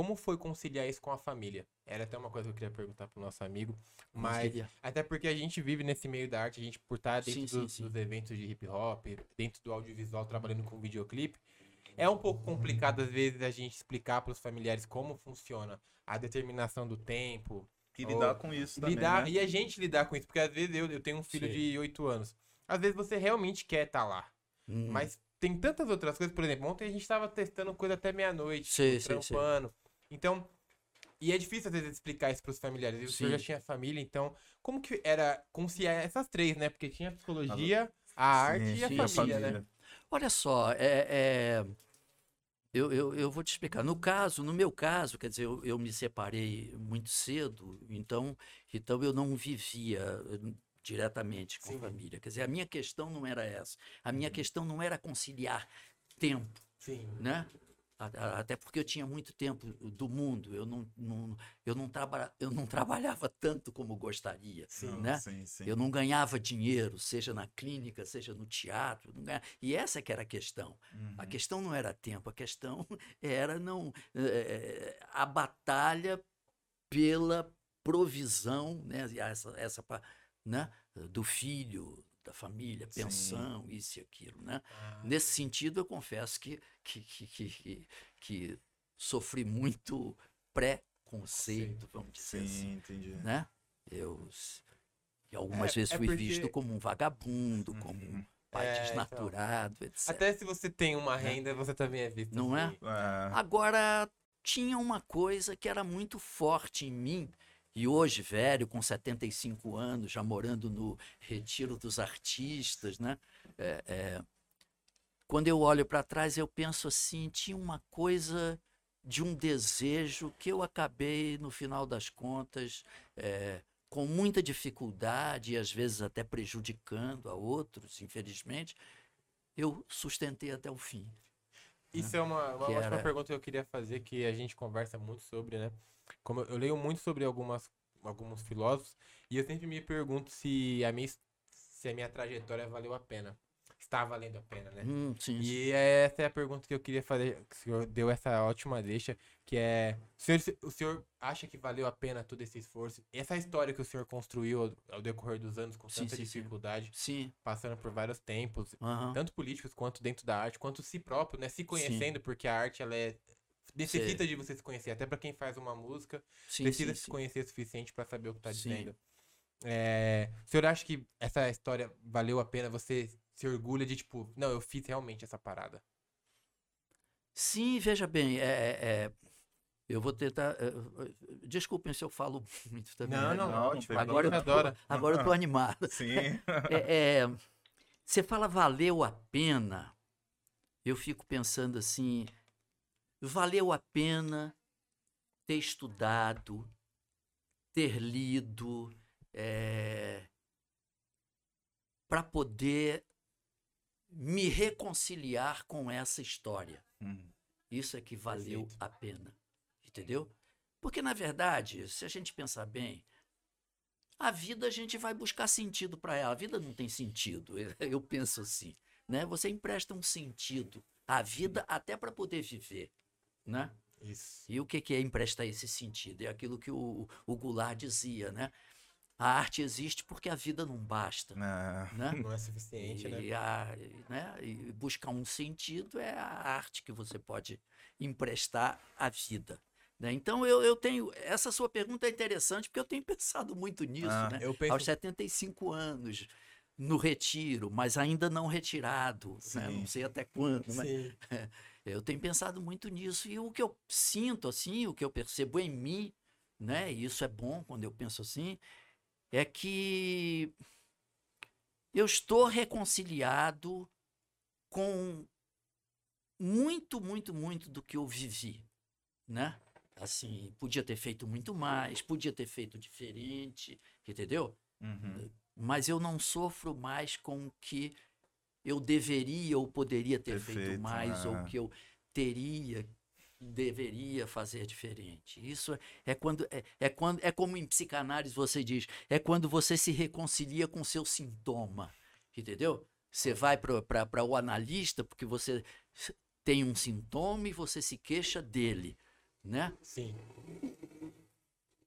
como foi conciliar isso com a família? Era até uma coisa que eu queria perguntar pro nosso amigo, mas até porque a gente vive nesse meio da arte, a gente por estar dentro Sim, sim, dos, sim. dos eventos de hip hop, dentro do audiovisual, trabalhando com videoclipe, é um pouco complicado às vezes a gente explicar para os familiares como funciona a determinação do tempo, E lidar com isso também, lidar, né? E a gente lidar com isso, porque às vezes eu, eu tenho um filho Sei. de 8 anos. Às vezes você realmente quer estar lá, Hum. mas tem tantas outras coisas. Por exemplo, ontem a gente tava testando coisa até meia-noite, tipo, sei, sei. trampando. Então, e é difícil às vezes explicar isso pros familiares. E o senhor Sim. já tinha família, então, como que era conciliar essas três, né? Porque tinha a psicologia, a arte Sim, e a sim, família, né? Olha só, é, é- eu, eu, eu vou te explicar. No caso, no meu caso, quer dizer, eu, eu me separei muito cedo, então, então eu não vivia eh, diretamente com Sim. a família. Quer dizer, a minha questão não era essa. A minha questão não era conciliar tempo, Sim. né? A- a- Até porque eu tinha muito tempo do mundo, eu não, não, eu não, traba, eu não trabalhava tanto como gostaria, Sim, né? sim, sim. Eu não ganhava dinheiro, seja na clínica, seja no teatro. E essa que era a questão. A Uhum. questão não era tempo, a questão era não eh, a batalha pela provisão, né, essa, essa né, do filho, da família, Sim. pensão, isso e aquilo, né? Ah, Nesse sentido, eu confesso que, que, que, que, que- sofri muito preconceito, vamos dizer assim Sim, entendi. né? Eu e algumas É- vezes é fui porque- visto como um vagabundo, como um pai É, então. desnaturado, etc. Até se você tem uma renda, você também é visto Não é? assim. É, Agora, tinha uma coisa que era muito forte em mim, e hoje, velho, com 75 anos, já morando no Retiro dos Artistas, né? É, é, quando eu olho para trás, eu penso assim: tinha uma coisa de um desejo que eu acabei, no final das contas, é, com muita dificuldade e às vezes até prejudicando a outros, infelizmente, eu sustentei até o fim. Isso é uma, uma ótima era- pergunta que eu queria fazer, que a gente conversa muito sobre, né? Como eu, eu leio muito sobre algumas, alguns filósofos, e eu sempre me pergunto se a minha, se a minha trajetória valeu a pena. Está valendo a pena, né? Hum, sim, sim. E essa é a pergunta que eu queria fazer, que o senhor deu essa ótima deixa, que é, o senhor, o senhor acha que valeu a pena todo esse esforço? Essa história que o senhor construiu ao, ao decorrer dos anos com Sim, tanta sim, dificuldade, Sim. passando por vários tempos, aham. tanto políticos quanto dentro da arte, quanto si próprio, né? Se conhecendo, porque a arte ela é necessita de você se conhecer, até pra quem faz uma música, Sim, precisa sim, se sim. conhecer o suficiente pra saber o que tá Sim. dizendo. É, o senhor acha que essa história valeu a pena? Você se orgulha de tipo, não, eu fiz realmente essa parada. Sim, veja bem, é, é- Eu vou tentar. eh, Desculpem se eu falo muito também. Não, né? não, Não, não ótimo. Agora eu, tô, agora eu tô animado. Sim. É, é, você fala valeu a pena, eu fico pensando assim, valeu a pena ter estudado, ter lido, para poder me reconciliar com essa história. Hum, Isso é que valeu Perfeito. a pena. Entendeu? Porque, na verdade, se a gente pensar bem, a vida a gente vai buscar sentido para ela. A vida não tem sentido. Eu penso assim. Né? Você empresta um sentido à vida até para poder viver. Né? Isso. E o que que é emprestar esse sentido? É aquilo que o, o Goulart dizia, né? A arte existe porque a vida não basta. é, Né? Não é suficiente, né? E, a- né, e buscar um sentido é a arte que você pode emprestar à vida. né? Então eu, eu tenho. Essa sua pergunta é interessante porque eu tenho pensado muito nisso, Ah, né? Eu penso. Aos 75 anos, no retiro, mas ainda não retirado. né? Não sei até quando, mas Sim. eu tenho pensado muito nisso. E o que eu sinto, assim, o que eu percebo em mim, né? E isso é bom quando eu penso assim, é que eu estou reconciliado com muito, muito, muito do que eu vivi, né? Assim, podia ter feito muito mais, podia ter feito diferente, entendeu? uhum, Mas eu não sofro mais com o que eu deveria ou poderia ter feito Perfeito, mais, ou é. que eu teria, deveria fazer diferente. Isso é quando é, é quando é como em psicanálise você diz, é quando você se reconcilia com o seu sintoma, entendeu? Você vai para o analista porque você tem um sintoma e você se queixa dele, né? Sim.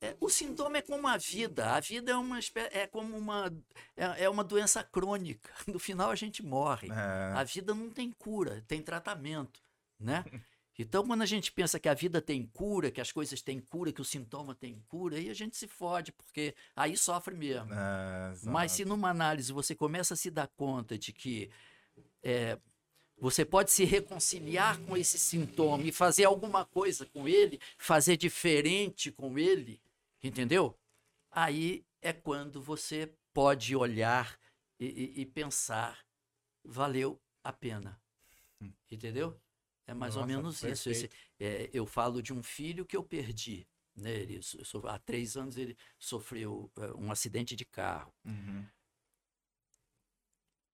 É, o sintoma é como a vida. A vida é uma é como uma é, é uma doença crônica. No final a gente morre. é, A vida não tem cura, tem tratamento, né? Então, quando a gente pensa que a vida tem cura, que as coisas têm cura, que o sintoma tem cura, aí a gente se fode, porque aí sofre mesmo. é, Mas se numa análise você começa a se dar conta de que é, você pode se reconciliar com esse sintoma e fazer alguma coisa com ele, fazer diferente com ele, entendeu? Aí é quando você pode olhar e, e- e pensar, valeu a pena, entendeu? É mais ou Nossa, menos isso. Esse- perfeito. é, eu falo de um filho que eu perdi. Né? Ele, so- há três anos ele sofreu é, um acidente de carro. uhum,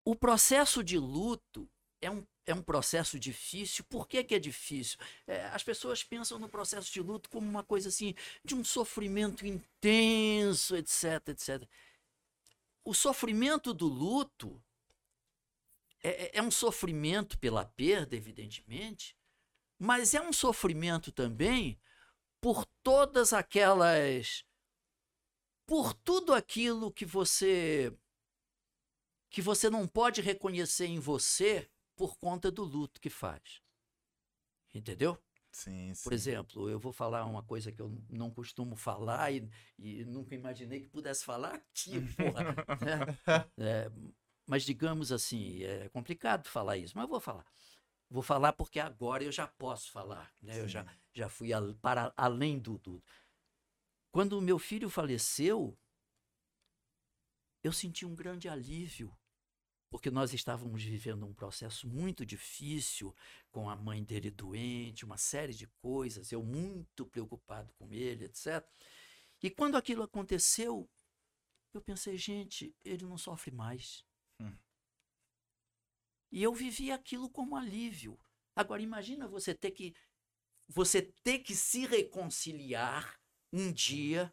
O processo de luto é um, é um processo difícil. Por que, que é difícil? É, as pessoas pensam no processo de luto como uma coisa assim, de um sofrimento intenso, etc, etc. O sofrimento do luto é, é- é um sofrimento pela perda, evidentemente, mas é um sofrimento também por todas aquelas. por tudo aquilo que você que você não pode reconhecer em você por conta do luto que faz. Entendeu? sim, sim. Por exemplo, eu vou falar uma coisa que eu não costumo falar e, e nunca imaginei que pudesse falar aqui, porra. né? É, mas digamos assim, é complicado falar isso, mas eu vou falar. Vou falar porque agora eu já posso falar, né? Eu já, já fui para além do, do. Quando o meu filho faleceu, eu senti um grande alívio, porque nós estávamos vivendo um processo muito difícil, com a mãe dele doente, uma série de coisas, eu muito preocupado com ele, etc. E quando aquilo aconteceu, eu pensei, gente, ele não sofre mais. Hum. E eu vivi aquilo como alívio. Agora imagina você ter que você ter que se reconciliar um dia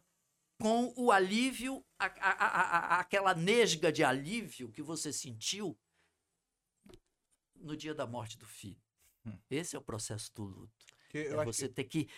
com o alívio, a- a- a- a- aquela nesga de alívio que você sentiu no dia da morte do filho. Hum. Esse é o processo do luto. Que É você ter que que-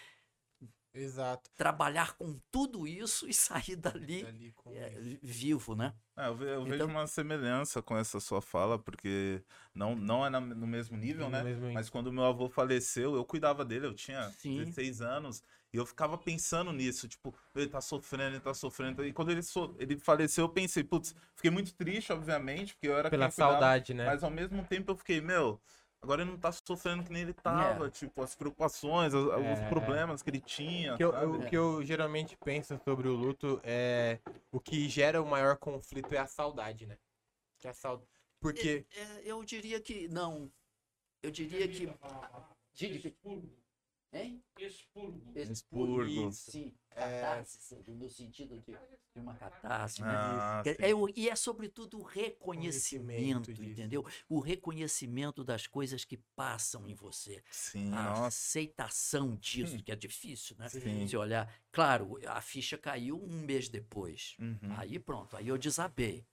Exato. trabalhar com tudo isso e sair dali Ali com é, vivo, né? É, eu, ve- eu vejo Então- uma semelhança com essa sua fala, porque não, não é na- no mesmo nível, No né? mesmo- Mas quando meu avô faleceu, eu cuidava dele, eu tinha Sim. 16 anos, e eu ficava pensando nisso, tipo, ele tá sofrendo, ele tá sofrendo. E quando ele, so- ele faleceu, eu pensei, putz, fiquei muito triste, obviamente, porque eu era Pela quem cuidava, saudade, né? Mas ao mesmo tempo eu fiquei, meu, agora ele não tá sofrendo que nem ele tava. É. Tipo, as preocupações, os É. problemas que ele tinha. O que eu, sabe? o que eu geralmente penso sobre o luto é o que gera o maior conflito é a saudade, né? Que a saudade. Porque. É, eu diria que. Não. Eu diria que. Diga- Hein? Expurgo. Expurgo. Sim. É. Catarse, no sentido de, de uma catarse. né? Ah, é e é sobretudo o reconhecimento, Reconhecimento disso. entendeu? O reconhecimento das coisas que passam em você. Sim, A nossa. aceitação disso, Hum. que é difícil, né? Sim. Se olhar. Claro, a ficha caiu um mês depois. Uhum. Aí pronto, aí eu desabei.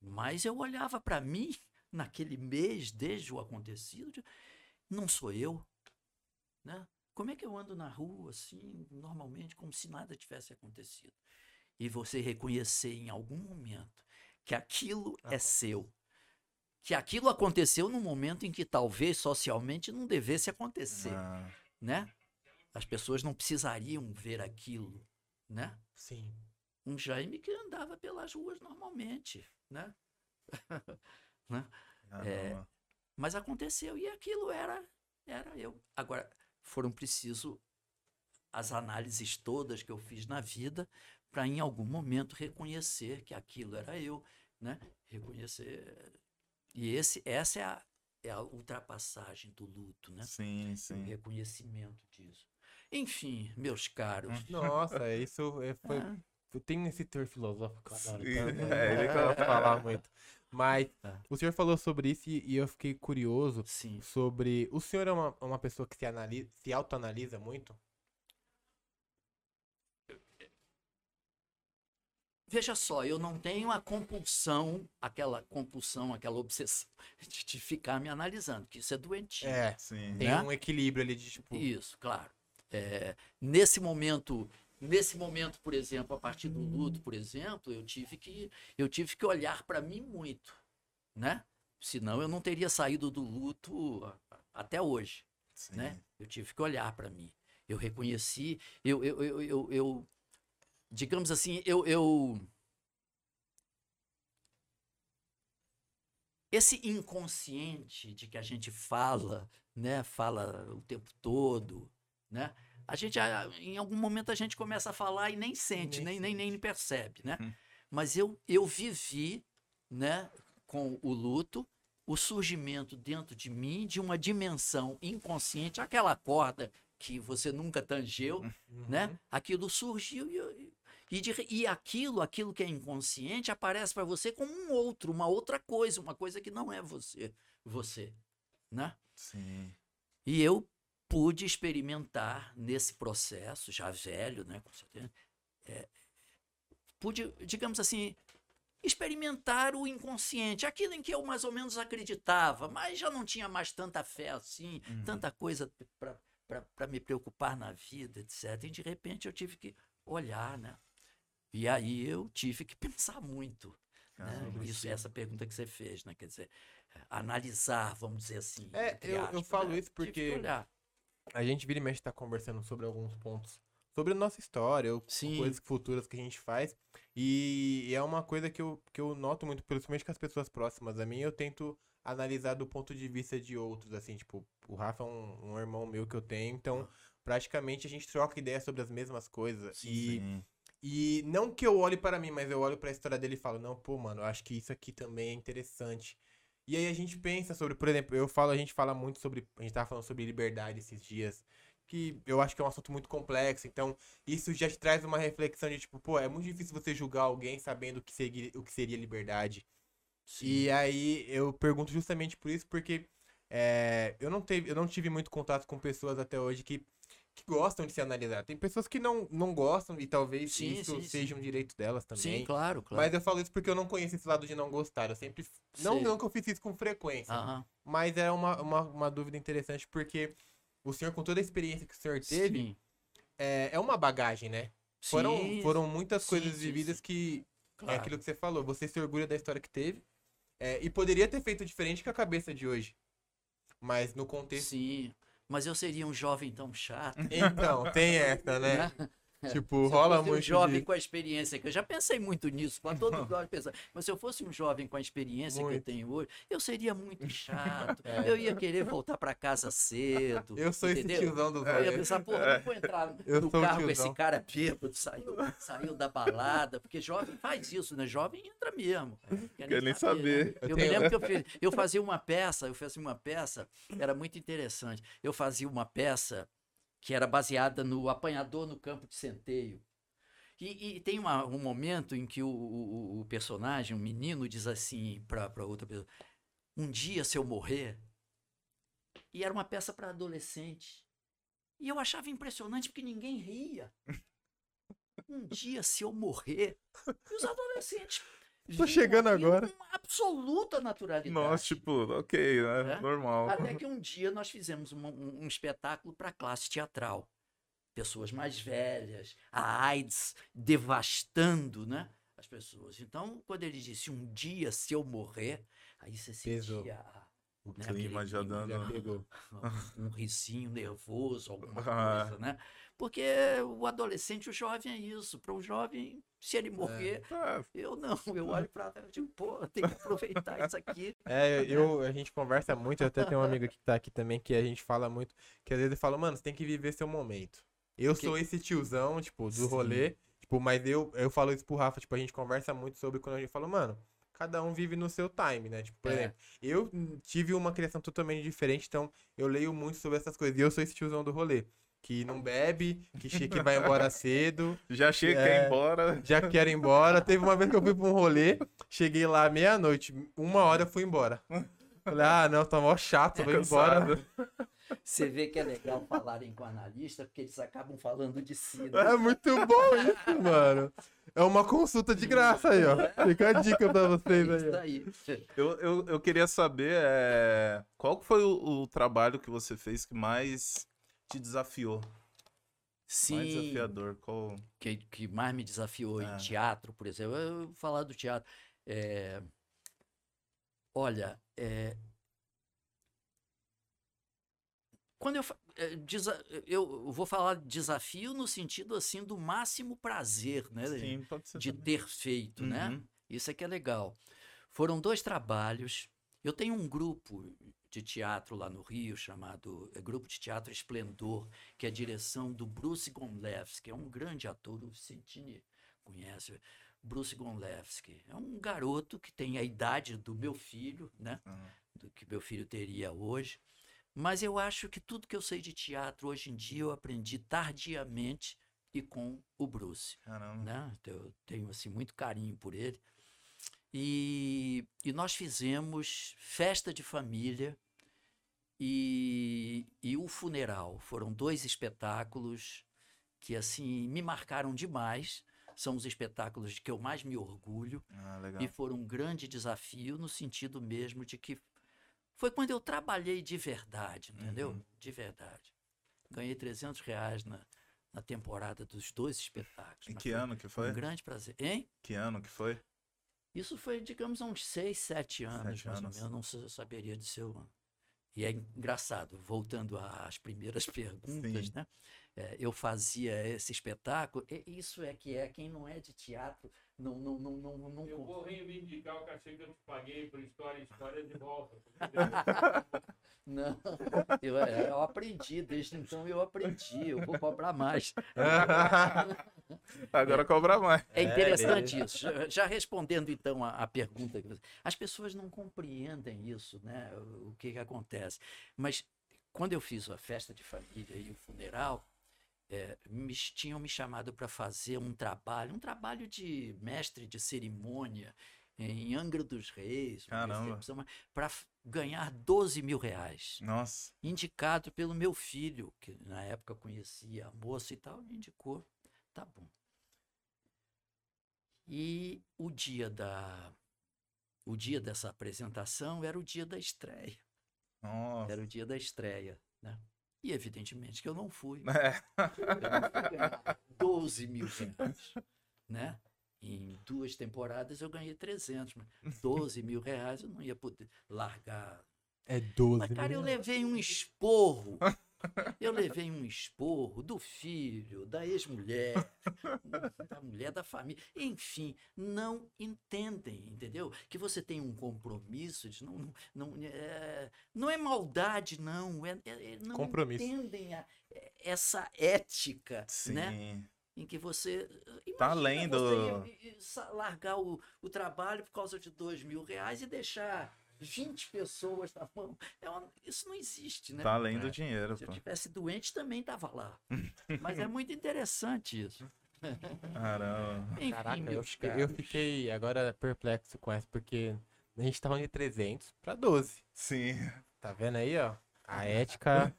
Mas eu olhava para mim naquele mês, desde o acontecido, de- não sou eu, né? Como é que eu ando na rua assim, normalmente, como se nada tivesse acontecido? E você reconhecer em algum momento que aquilo é Acontece. seu. Que aquilo aconteceu num momento em que talvez socialmente não devesse acontecer, Ah, né? As pessoas não precisariam ver aquilo, né? Sim. um Jaime que andava pelas ruas normalmente, né? caramba. Mas aconteceu e aquilo era era eu. Agora foram preciso as análises todas que eu fiz na vida para em algum momento reconhecer que aquilo era eu, né? Reconhecer e esse essa é a, é a ultrapassagem do luto, né? Sim, O sim. reconhecimento disso. Enfim, meus caros. Nossa, isso é- foi. Eu tenho esse teor filosófico, eu adoro Sim, tanto. é, ele de falar muito. Mas Tá. o senhor falou sobre isso e e eu fiquei curioso sim. sobre. O senhor é uma, uma pessoa que se, analisa, se autoanalisa muito? Veja só, eu não tenho a compulsão, aquela compulsão, aquela obsessão de, de ficar me analisando, que isso é doentio. É. Sim. Tem Né? um equilíbrio ali de tipo. Isso, claro. É, nesse momento, nesse momento, por exemplo, a partir do luto, por exemplo, eu tive que eu tive que olhar para mim muito, né? Senão eu não teria saído do luto até hoje. sim. né? Eu tive que olhar para mim. Eu reconheci, eu, eu, eu, eu, eu- digamos assim, eu, eu esse inconsciente de que a gente fala, né, fala o tempo todo, né? A gente em algum momento a gente começa a falar e nem sente, nem Nem nem, nem, percebe, né? Hum. Mas eu eu vivi, né, com o luto, o surgimento dentro de mim de uma dimensão inconsciente, aquela corda que você nunca tangeu, Uhum. né? Aquilo surgiu e, e, de e aquilo, aquilo que é inconsciente aparece para você como um outro, uma outra coisa, uma coisa que não é você, você, né? Sim. E eu pude experimentar nesse processo, já velho, né, com certeza, é, pude, digamos assim, experimentar o inconsciente, aquilo em que eu mais ou menos acreditava, mas já não tinha mais tanta fé assim, Uhum. tanta coisa para me preocupar na vida, etc. E de repente eu tive que olhar, né? E aí eu tive que pensar muito. Né? Caramba, Isso, sim. essa pergunta que você fez, né? Quer dizer, analisar, vamos dizer assim. É, eu- eu aspas, falo né? isso porque-. A gente vira e mexe tá conversando sobre alguns pontos. Sobre a nossa história, ou Sim. coisas futuras que a gente faz. E é uma coisa que eu, que eu noto muito, principalmente com as pessoas próximas a mim, eu tento analisar do ponto de vista de outros, assim, tipo, o Rafa é um, um irmão meu que eu tenho, então praticamente a gente troca ideia sobre as mesmas coisas. E, Sim. e não que eu olhe para mim, mas eu olho para a história dele e falo, não, pô, mano, eu acho que isso aqui também é interessante. E aí a gente pensa sobre, por exemplo, eu falo, a gente fala muito sobre, a gente tava falando sobre liberdade esses dias, que eu acho que é um assunto muito complexo, então isso já te traz uma reflexão de tipo, pô, é muito difícil você julgar alguém sabendo o que seria, o que seria liberdade. E aí eu pergunto justamente por isso, porque é, eu, não teve, eu não tive muito contato com pessoas até hoje que, que gostam de se analisar. Tem pessoas que não, não gostam e talvez Sim, isso sim, sim. seja um direito delas também. Sim, claro, claro. Mas eu falo isso porque eu não conheço esse lado de não gostar. Eu sempre. Não, não que eu fiz isso com frequência. Aham. Mas é uma, uma, uma dúvida interessante, porque o senhor, com toda a experiência que o senhor teve, Sim. é, é uma bagagem, né? Foram, Sim, foram muitas sim, coisas sim, vividas sim. que. É claro. aquilo que você falou. Você se orgulha da história que teve. é, e poderia ter feito diferente com a cabeça de hoje. Mas no contexto. Sim. Mas eu seria um jovem tão chato. Então, tem essa, né? né? Tipo, Se rola eu fosse muito um jovem de... com a experiência que eu já pensei muito nisso, para todo jovem pensar. Mas se eu fosse um jovem com a experiência que eu Muito. tenho hoje, eu seria muito chato. Eu ia querer voltar para casa cedo. É. Eu sou esse entendeu? tiozão dos Eu ia pensar, porra, não vou entrar Eu no carro com esse cara bêbado, saiu, saiu da balada, porque jovem faz isso, né? Jovem entra mesmo. Quer Quer nem saber. né? Eu, Eu me tenho- lembro que eu, fiz, eu fazia uma peça, eu fazia uma peça, era muito interessante. Eu fazia uma peça que era baseada no apanhador no campo de centeio. E, e tem uma- um momento em que o, o- o personagem, um menino, diz assim para outra pessoa: Um dia, se eu morrer. E era uma peça para adolescente. E eu achava impressionante porque ninguém ria. Um dia, se eu morrer. E os adolescentes. Tô chegando agora. Com absoluta naturalidade. Nossa, tipo, ok, né? É? Normal. Até que um dia nós fizemos um, um- um espetáculo para classe teatral. Pessoas mais velhas, a AIDS devastando né, as pessoas. Então, quando ele disse um dia se eu morrer, aí você Pesou. sentia O né, clima já dando. Um risinho nervoso, alguma Ah. coisa, né? Porque o adolescente, o jovem é isso. Para o jovem, se ele morrer, Ah, eu não. Eu olho para eu digo, pô, tem que aproveitar isso aqui. É, eu, a gente conversa muito, eu até tenho um amigo que tá aqui também, que a gente fala muito, que às vezes ele fala, mano, você tem que viver seu momento. Eu Que- sou esse tiozão, tipo, do Sim. rolê, tipo, mas eu, eu falo isso pro Rafa, tipo, a gente conversa muito sobre quando a gente fala, mano, cada um vive no seu time, né? Tipo, por É. exemplo, eu tive uma criação totalmente diferente, então eu leio muito sobre essas coisas, e eu sou esse tiozão do rolê. Que não bebe, que, que vai embora cedo, já chega É. embora. já quer ir embora. Teve uma vez que eu fui pra um rolê, cheguei lá meia-noite, uma hora eu fui embora. Falei, ah, não, tá mó chato, vou embora. Você vê que é legal falarem com analista, porque eles acabam falando de si. né? É muito bom isso, mano. É uma consulta de graça aí, ó. Fica a dica pra vocês isso aí. Eu, eu, eu queria saber é, qual foi o, o trabalho que você fez que mais te desafiou? Mais Sim, desafiador? Qual... que, que mais me desafiou É. em teatro, por exemplo. Eu vou falar do teatro. É, Olha, é, quando eu, é, desa- eu vou falar de desafio no sentido assim do máximo prazer, né? Sim, pode ser. de também. ter feito, né? Uhum. Isso é que é legal. Foram dois trabalhos. Eu tenho um grupo de teatro lá no Rio chamado é, Grupo de Teatro Esplendor, que é a direção do Bruce Gonlewski, que é um grande ator, o Vicentini conhece. Bruce Gonlewski é um garoto que tem a idade do meu filho, né? Ah, Do que meu filho teria hoje. Mas eu acho que tudo que eu sei de teatro hoje em dia eu aprendi tardiamente e com o Bruce caramba. né? Então, Eu tenho assim muito carinho por ele. E, e nós fizemos festa de família e, e o funeral. Foram dois espetáculos que assim me marcaram demais. São os espetáculos de que eu mais me orgulho Ah, legal. e foram um grande desafio no sentido mesmo de que foi quando eu trabalhei de verdade, entendeu? Uhum. De verdade. Ganhei 300 reais na, na temporada dos dois espetáculos. Em que foi ano que um foi? grande prazer. Hein? Que ano que foi? Isso foi, digamos, há uns 6, 7 anos, Sete mais anos. ou menos. Eu não sa- saberia dizer. o- E é engraçado, voltando às primeiras perguntas, Sim. né? É, eu fazia esse espetáculo. e Isso é que é quem não é de teatro, não, não, não, não, não, Eu vou reivindicar o cachê que eu te paguei por história história de volta. Não, eu, é, eu aprendi, desde então eu aprendi, eu vou cobrar mais. Agora cobra mais. É interessante isso. Já, já respondendo então a, a pergunta, que você- as pessoas não compreendem isso, né? O, o que, que acontece. Mas quando eu fiz a festa de família e o funeral, é, me, tinham me chamado para fazer um trabalho, um trabalho de mestre de cerimônia em Angra dos Reis, para ganhar 12 mil reais Nossa. indicado pelo meu filho, que na época conhecia a moça e tal, me indicou. Tá bom. E o dia da o dia dessa apresentação era o dia da estreia. Nossa. Era o dia da estreia, né? E evidentemente que eu não fui. É. Eu não fui ganhar 12 mil reais, né? Em duas temporadas eu ganhei 300, mas 12 mil reais eu não ia poder largar É 12 mas, cara, eu mil. levei um esporro Eu levei um esporro do filho, da ex-mulher, da mulher da família. Enfim, não entendem, entendeu? Que você tem um compromisso de não. Não, não, é, não é maldade, não. É, é- é- não Compromisso. entendem a- essa ética, Sim. né? Em que você. Tá além do- largar o, o trabalho por causa de dois mil reais e deixar 20 pessoas na mão. É uma- isso não existe, né? Tá além do É. dinheiro, Se eu pô. tivesse doente, também tava lá. Mas é muito interessante isso. Caramba. Enfim, Caraca, eu eu fiquei agora perplexo com essa, porque a gente tava de 300 pra 12. Sim. Tá vendo aí, ó? A ética.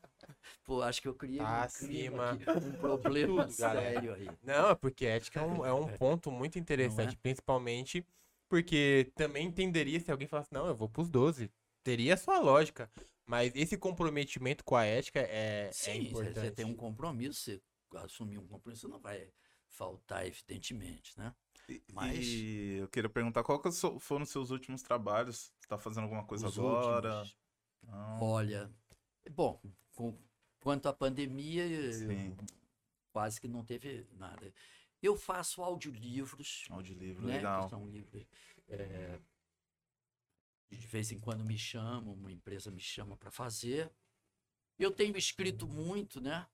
Pô, acho que eu criei Tá um acima. aqui, um problema Tudo, galera. sério aí. Não, é porque ética é um, é um ponto muito interessante, principalmente porque também entenderia se alguém falasse, não, eu vou pros 12. Teria a sua lógica. Mas esse comprometimento com a ética é, é Sim, você- importante. você tem um compromisso, você assumir um compromisso, não vai faltar, evidentemente, né? E, Mas- e eu queria perguntar qual que so- foram os seus últimos trabalhos? Você tá fazendo alguma coisa Os agora? Olha, bom, com- quanto à pandemia, quase que não teve nada. Eu faço audiolivros, Audiolivro, né? legal. Que são livros. é, de vez em quando me chamam, uma empresa me chama para fazer. Eu tenho escrito muito, né?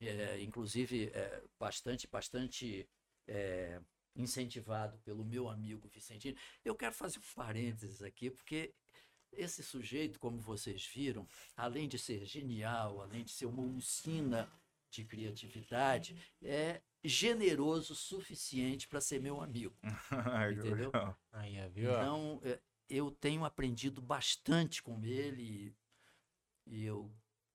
É, inclusive, é, bastante, bastante é, incentivado pelo meu amigo Vicentino. Eu quero fazer um parênteses aqui, porque esse sujeito, como vocês viram, além de ser genial, além de ser uma usina de criatividade, é generoso o suficiente para ser meu amigo. Entendeu? Aí, viu? Então, é, eu tenho aprendido bastante com ele e, e eu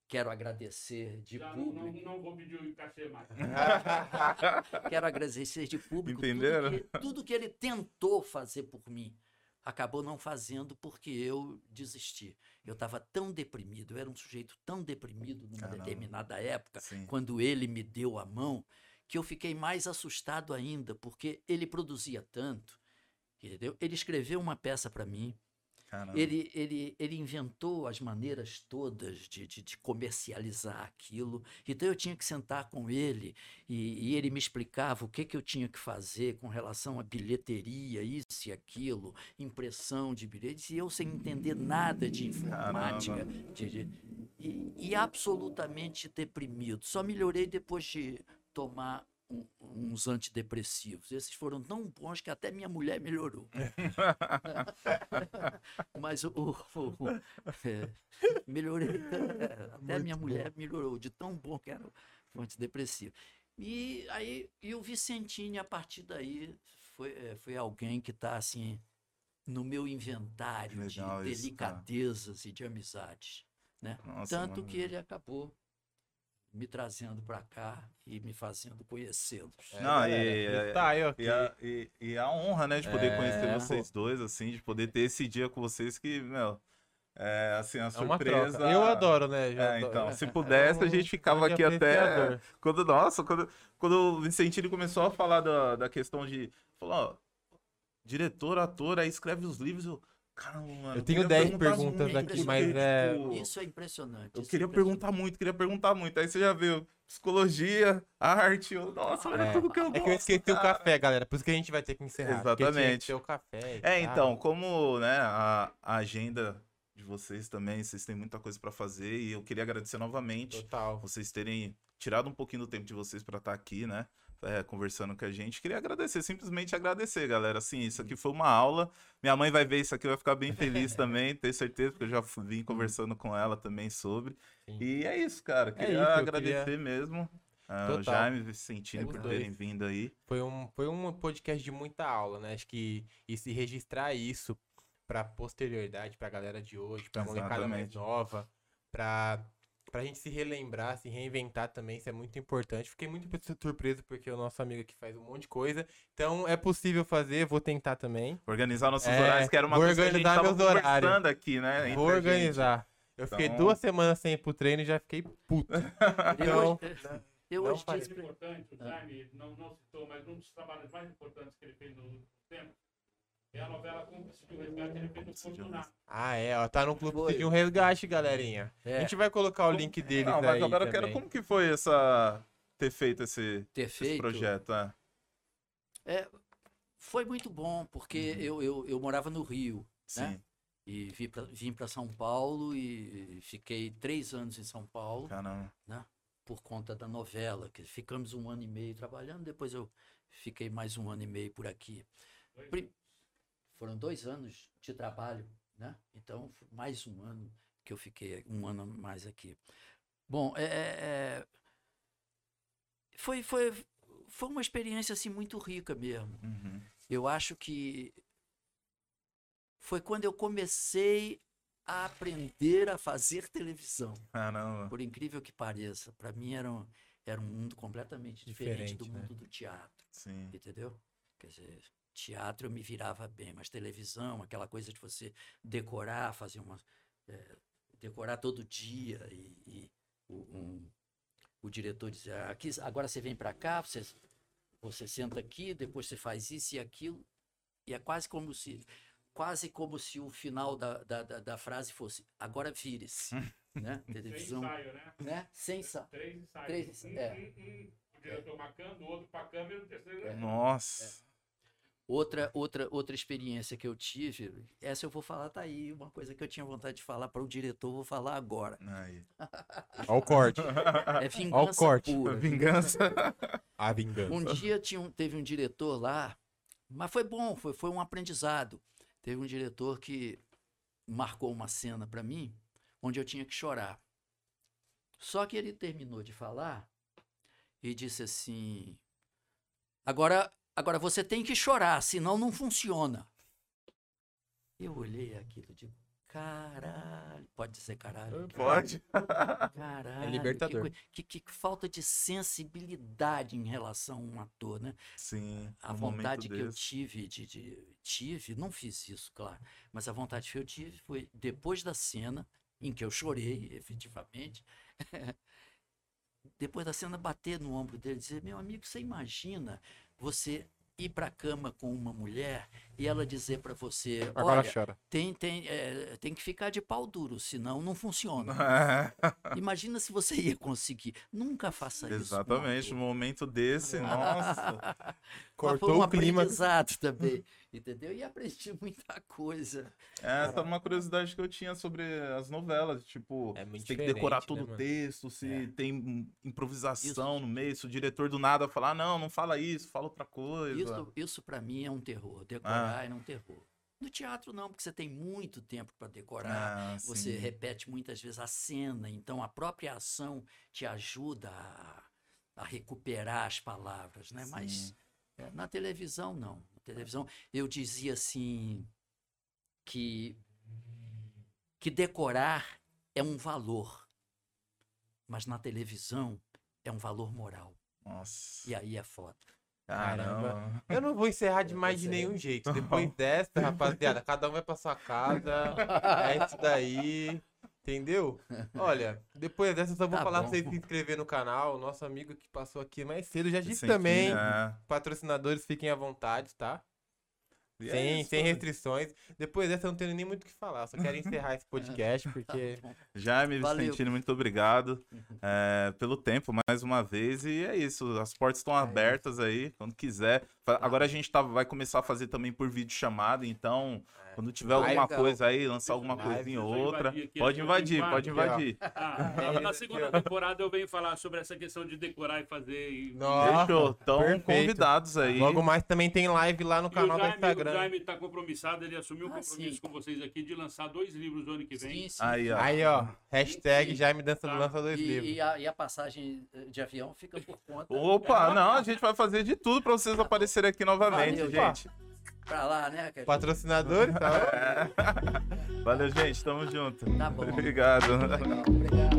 quero agradecer de Já não, não, público. não vou pedir o cachê mais. Quero agradecer de público Entenderam? tudo que, tudo que ele tentou fazer por mim. Acabou não fazendo porque eu desisti. Eu estava tão deprimido, eu era um sujeito tão deprimido numa Caramba. determinada época, Sim. quando ele me deu a mão, que eu fiquei mais assustado ainda, porque ele produzia tanto, entendeu? Ele escreveu uma peça para mim, Caramba. ele, ele, ele inventou as maneiras todas de, de, de comercializar aquilo. Então eu tinha que sentar com ele e, e ele me explicava o que, que eu tinha que fazer com relação à bilheteria, isso e aquilo, impressão de bilhetes, e eu sem entender nada de informática. de- de- e, e absolutamente deprimido. Só melhorei depois de tomar um- uns antidepressivos. Esses foram tão bons que até minha mulher melhorou. Mas o, o- o- é, melhorei. Até a minha mulher melhorou, de tão bom que era o antidepressivo. E aí, e o Vicentini, a partir daí, foi, é, foi alguém que está assim no meu inventário de Legal isso, delicadezas e de amizades. Né? Nossa, Tanto mano. que ele acabou me trazendo para cá e me fazendo conhecê-los. É, Não, galera, e- freestyle E aqui. a, e, e a honra, né, de poder É, conhecer vocês dois, assim, de poder ter esse dia com vocês que, meu, é, assim, a É uma surpresa... troca. Eu adoro, né? já É, adoro. então, se pudesse, a gente ficava aqui até... Quando, nossa, quando, quando o Vicentino começou a falar da, da questão de... Falou, ó, diretor, ator, aí escreve os livros, eu... Caramba, mano, Eu tenho queria 10 perguntar perguntas muito, aqui, porque, mas é- tipo, Isso é impressionante. Eu é queria impressionante. perguntar muito, queria perguntar muito. Aí você já viu psicologia, arte, eu, nossa, olha É. tudo que eu É gosto. que eu esqueci o cara. café, galera. Por isso que a gente vai ter que encerrar. porque tinha que Exatamente. ter o café. É, tal. então, como né, a, a agenda de vocês também, vocês têm muita coisa pra fazer e eu queria agradecer novamente Total. vocês terem tirado um pouquinho do tempo de vocês pra estar aqui, né? É, conversando com a gente. Queria agradecer, simplesmente agradecer, galera. Assim, isso aqui foi uma aula. Minha mãe vai ver isso aqui, vai ficar bem feliz também, tenho certeza, porque eu já vim conversando com ela também sobre. Sim. E é isso, cara. Queria isso, eu agradecer queria- mesmo. ah, o. Jaime Vicentino É por terem vindo aí. Foi um, foi um podcast de muita aula, né? Acho que e se registrar isso pra posterioridade, pra galera de hoje, pra molecada mais nova, pra, pra gente se relembrar, se reinventar também, isso é muito importante. Fiquei muito surpreso porque o nosso amigo aqui faz um monte de coisa. Então é possível fazer, vou tentar também. Organizar nossos É, horários, que era uma coisa que a gente organizar tava meus horários. conversando aqui, né? entre Vou organizar. Eu fiquei Então- duas semanas sem ir pro treino e já fiquei puto. Eu, Então, eu não hoje farei. disse- importante, o. Jaime não, não citou, mas um dos trabalhos mais importantes que ele fez no tempo É a novela Cúmplice de um Resgate, ele fez no Porto Ná. Ah, é, ó. Tá no clube de um resgate, galerinha. A É, gente vai colocar o link deles Não, mas aí agora eu quero também. como que foi essa ter feito esse, ter esse feito. projeto, é. É, foi muito bom, porque eu, eu, eu morava no Rio, né? Sim. E vim pra, vim para São Paulo e fiquei três anos em São Paulo Caramba. por conta da novela, que ficamos um ano e meio trabalhando, depois eu fiquei mais um ano e meio por aqui. Pri- Foram dois anos de trabalho, né? Então, mais um ano que eu fiquei, um ano mais aqui. Bom, é, é- é- foi, foi, foi uma experiência assim muito rica mesmo. Uhum. Eu acho que foi quando eu comecei a aprender a fazer televisão. Caramba. Por incrível que pareça, para mim era um, era um mundo completamente diferente, do Diferente, né? mundo do teatro, Sim. entendeu? Quer dizer, teatro eu me virava bem, mas televisão, aquela coisa de você decorar, fazer uma eh, decorar todo dia e, e o, um- o diretor dizer, "Ah, aqui, agora você vem para cá, você você senta aqui, depois você faz isso e aquilo e é quase como se quase como se o final da, da, da, da frase fosse agora vire-se, né? Três Televisão, ensaios, né? né? Sem sa- Três ensaios. Três, um, é. um, um, o diretor marcando, o outro pra câmera e o terceiro... né? Nossa. Outra, outra, outra experiência que eu tive, essa eu vou falar, tá aí, uma coisa que eu tinha vontade de falar para o diretor, vou falar agora. Aí. Ó o corte. É vingança corte. pura. Vingança. A vingança. Um dia tinha um- teve um diretor lá, mas foi bom, foi, foi um aprendizado. Teve um diretor que marcou uma cena para mim, onde eu tinha que chorar. Só que ele terminou de falar e disse assim: agora, agora você tem que chorar, senão não funciona. Eu olhei aquilo e digo: caralho, pode dizer caralho? Pode. Caralho, que libertador. coi- Que, que falta de sensibilidade em relação a um ator, né? Sim. A um vontade que eu desse. tive de, de- Tive, não fiz isso, claro. Mas a vontade que eu tive foi depois da cena, em que eu chorei, efetivamente. depois da cena, bater no ombro dele e dizer: Meu amigo, você imagina você ir para cama com uma mulher e ela dizer para você: Agora Olha, chora. tem, tem, é, tem que ficar de pau duro, senão não funciona. Imagina se você ia conseguir. Nunca faça isso. com um Exatamente. Um momento desse, nossa. Cortou foi um o clima. aprendizado também, entendeu? E aprendi muita coisa. Essa é uma curiosidade que eu tinha sobre as novelas. Tipo, É tem que decorar todo né, o texto, se É. tem improvisação Isso. no meio, se o diretor do nada falar, não, não fala isso, fala outra coisa. Isso, isso para mim é um terror. Decorar é um terror. No teatro não, porque você tem muito tempo para decorar. Ah, Você sim. repete muitas vezes a cena, então a própria ação te ajuda a, a recuperar as palavras, né? Mas Sim. é, na televisão não. Na televisão eu dizia assim que que decorar é um valor, mas na televisão é um valor moral. Nossa. E aí é foda. Caramba. Eu não vou encerrar de mais de nenhum jeito. Depois dessa, rapaziada, cada um vai pra sua casa. É isso daí. Entendeu? Olha, depois dessa eu só vou Tá falar bom. pra vocês se inscrever no canal. Nosso amigo que passou aqui mais cedo já disse também. fim, é. Patrocinadores fiquem à vontade, tá? E é sem, isso, sem restrições. Depois dessa eu não tenho nem muito o que falar. Só quero encerrar esse podcast Tá porque. bom. Jaime Valeu. Vicentini, muito obrigado é, pelo tempo mais uma vez. E é isso, as portas estão abertas aí, quando quiser. Tá. Agora a gente tá, vai começar a fazer também por vídeo chamada, então quando tiver alguma legal. coisa aí, lançar alguma Live. coisinha ou outra, invadir aqui, pode invadir, pode invadir. Ah, na segunda temporada eu venho falar sobre essa questão de decorar e fazer. E... Nossa, Fechou, estão perfeito. convidados aí. Logo mais também tem live lá no E canal do Jaime, Instagram. o Jaime tá compromissado, ele assumiu o Ah, compromisso sim. com vocês aqui de lançar dois livros no ano que vem. Sim, sim. Aí, ó. Aí, ó. Hashtag Sim. Jaime Dança Tá. lança dois E, livros. e a, e a passagem eh, de avião fica por conta. Opa, não, a gente vai fazer de tudo pra vocês aparecerem aqui novamente, Valeu, gente. Pra lá, né? Patrocinadores, tá? Valeu, gente, tamo junto. Tá bom. Obrigado. Legal, obrigado.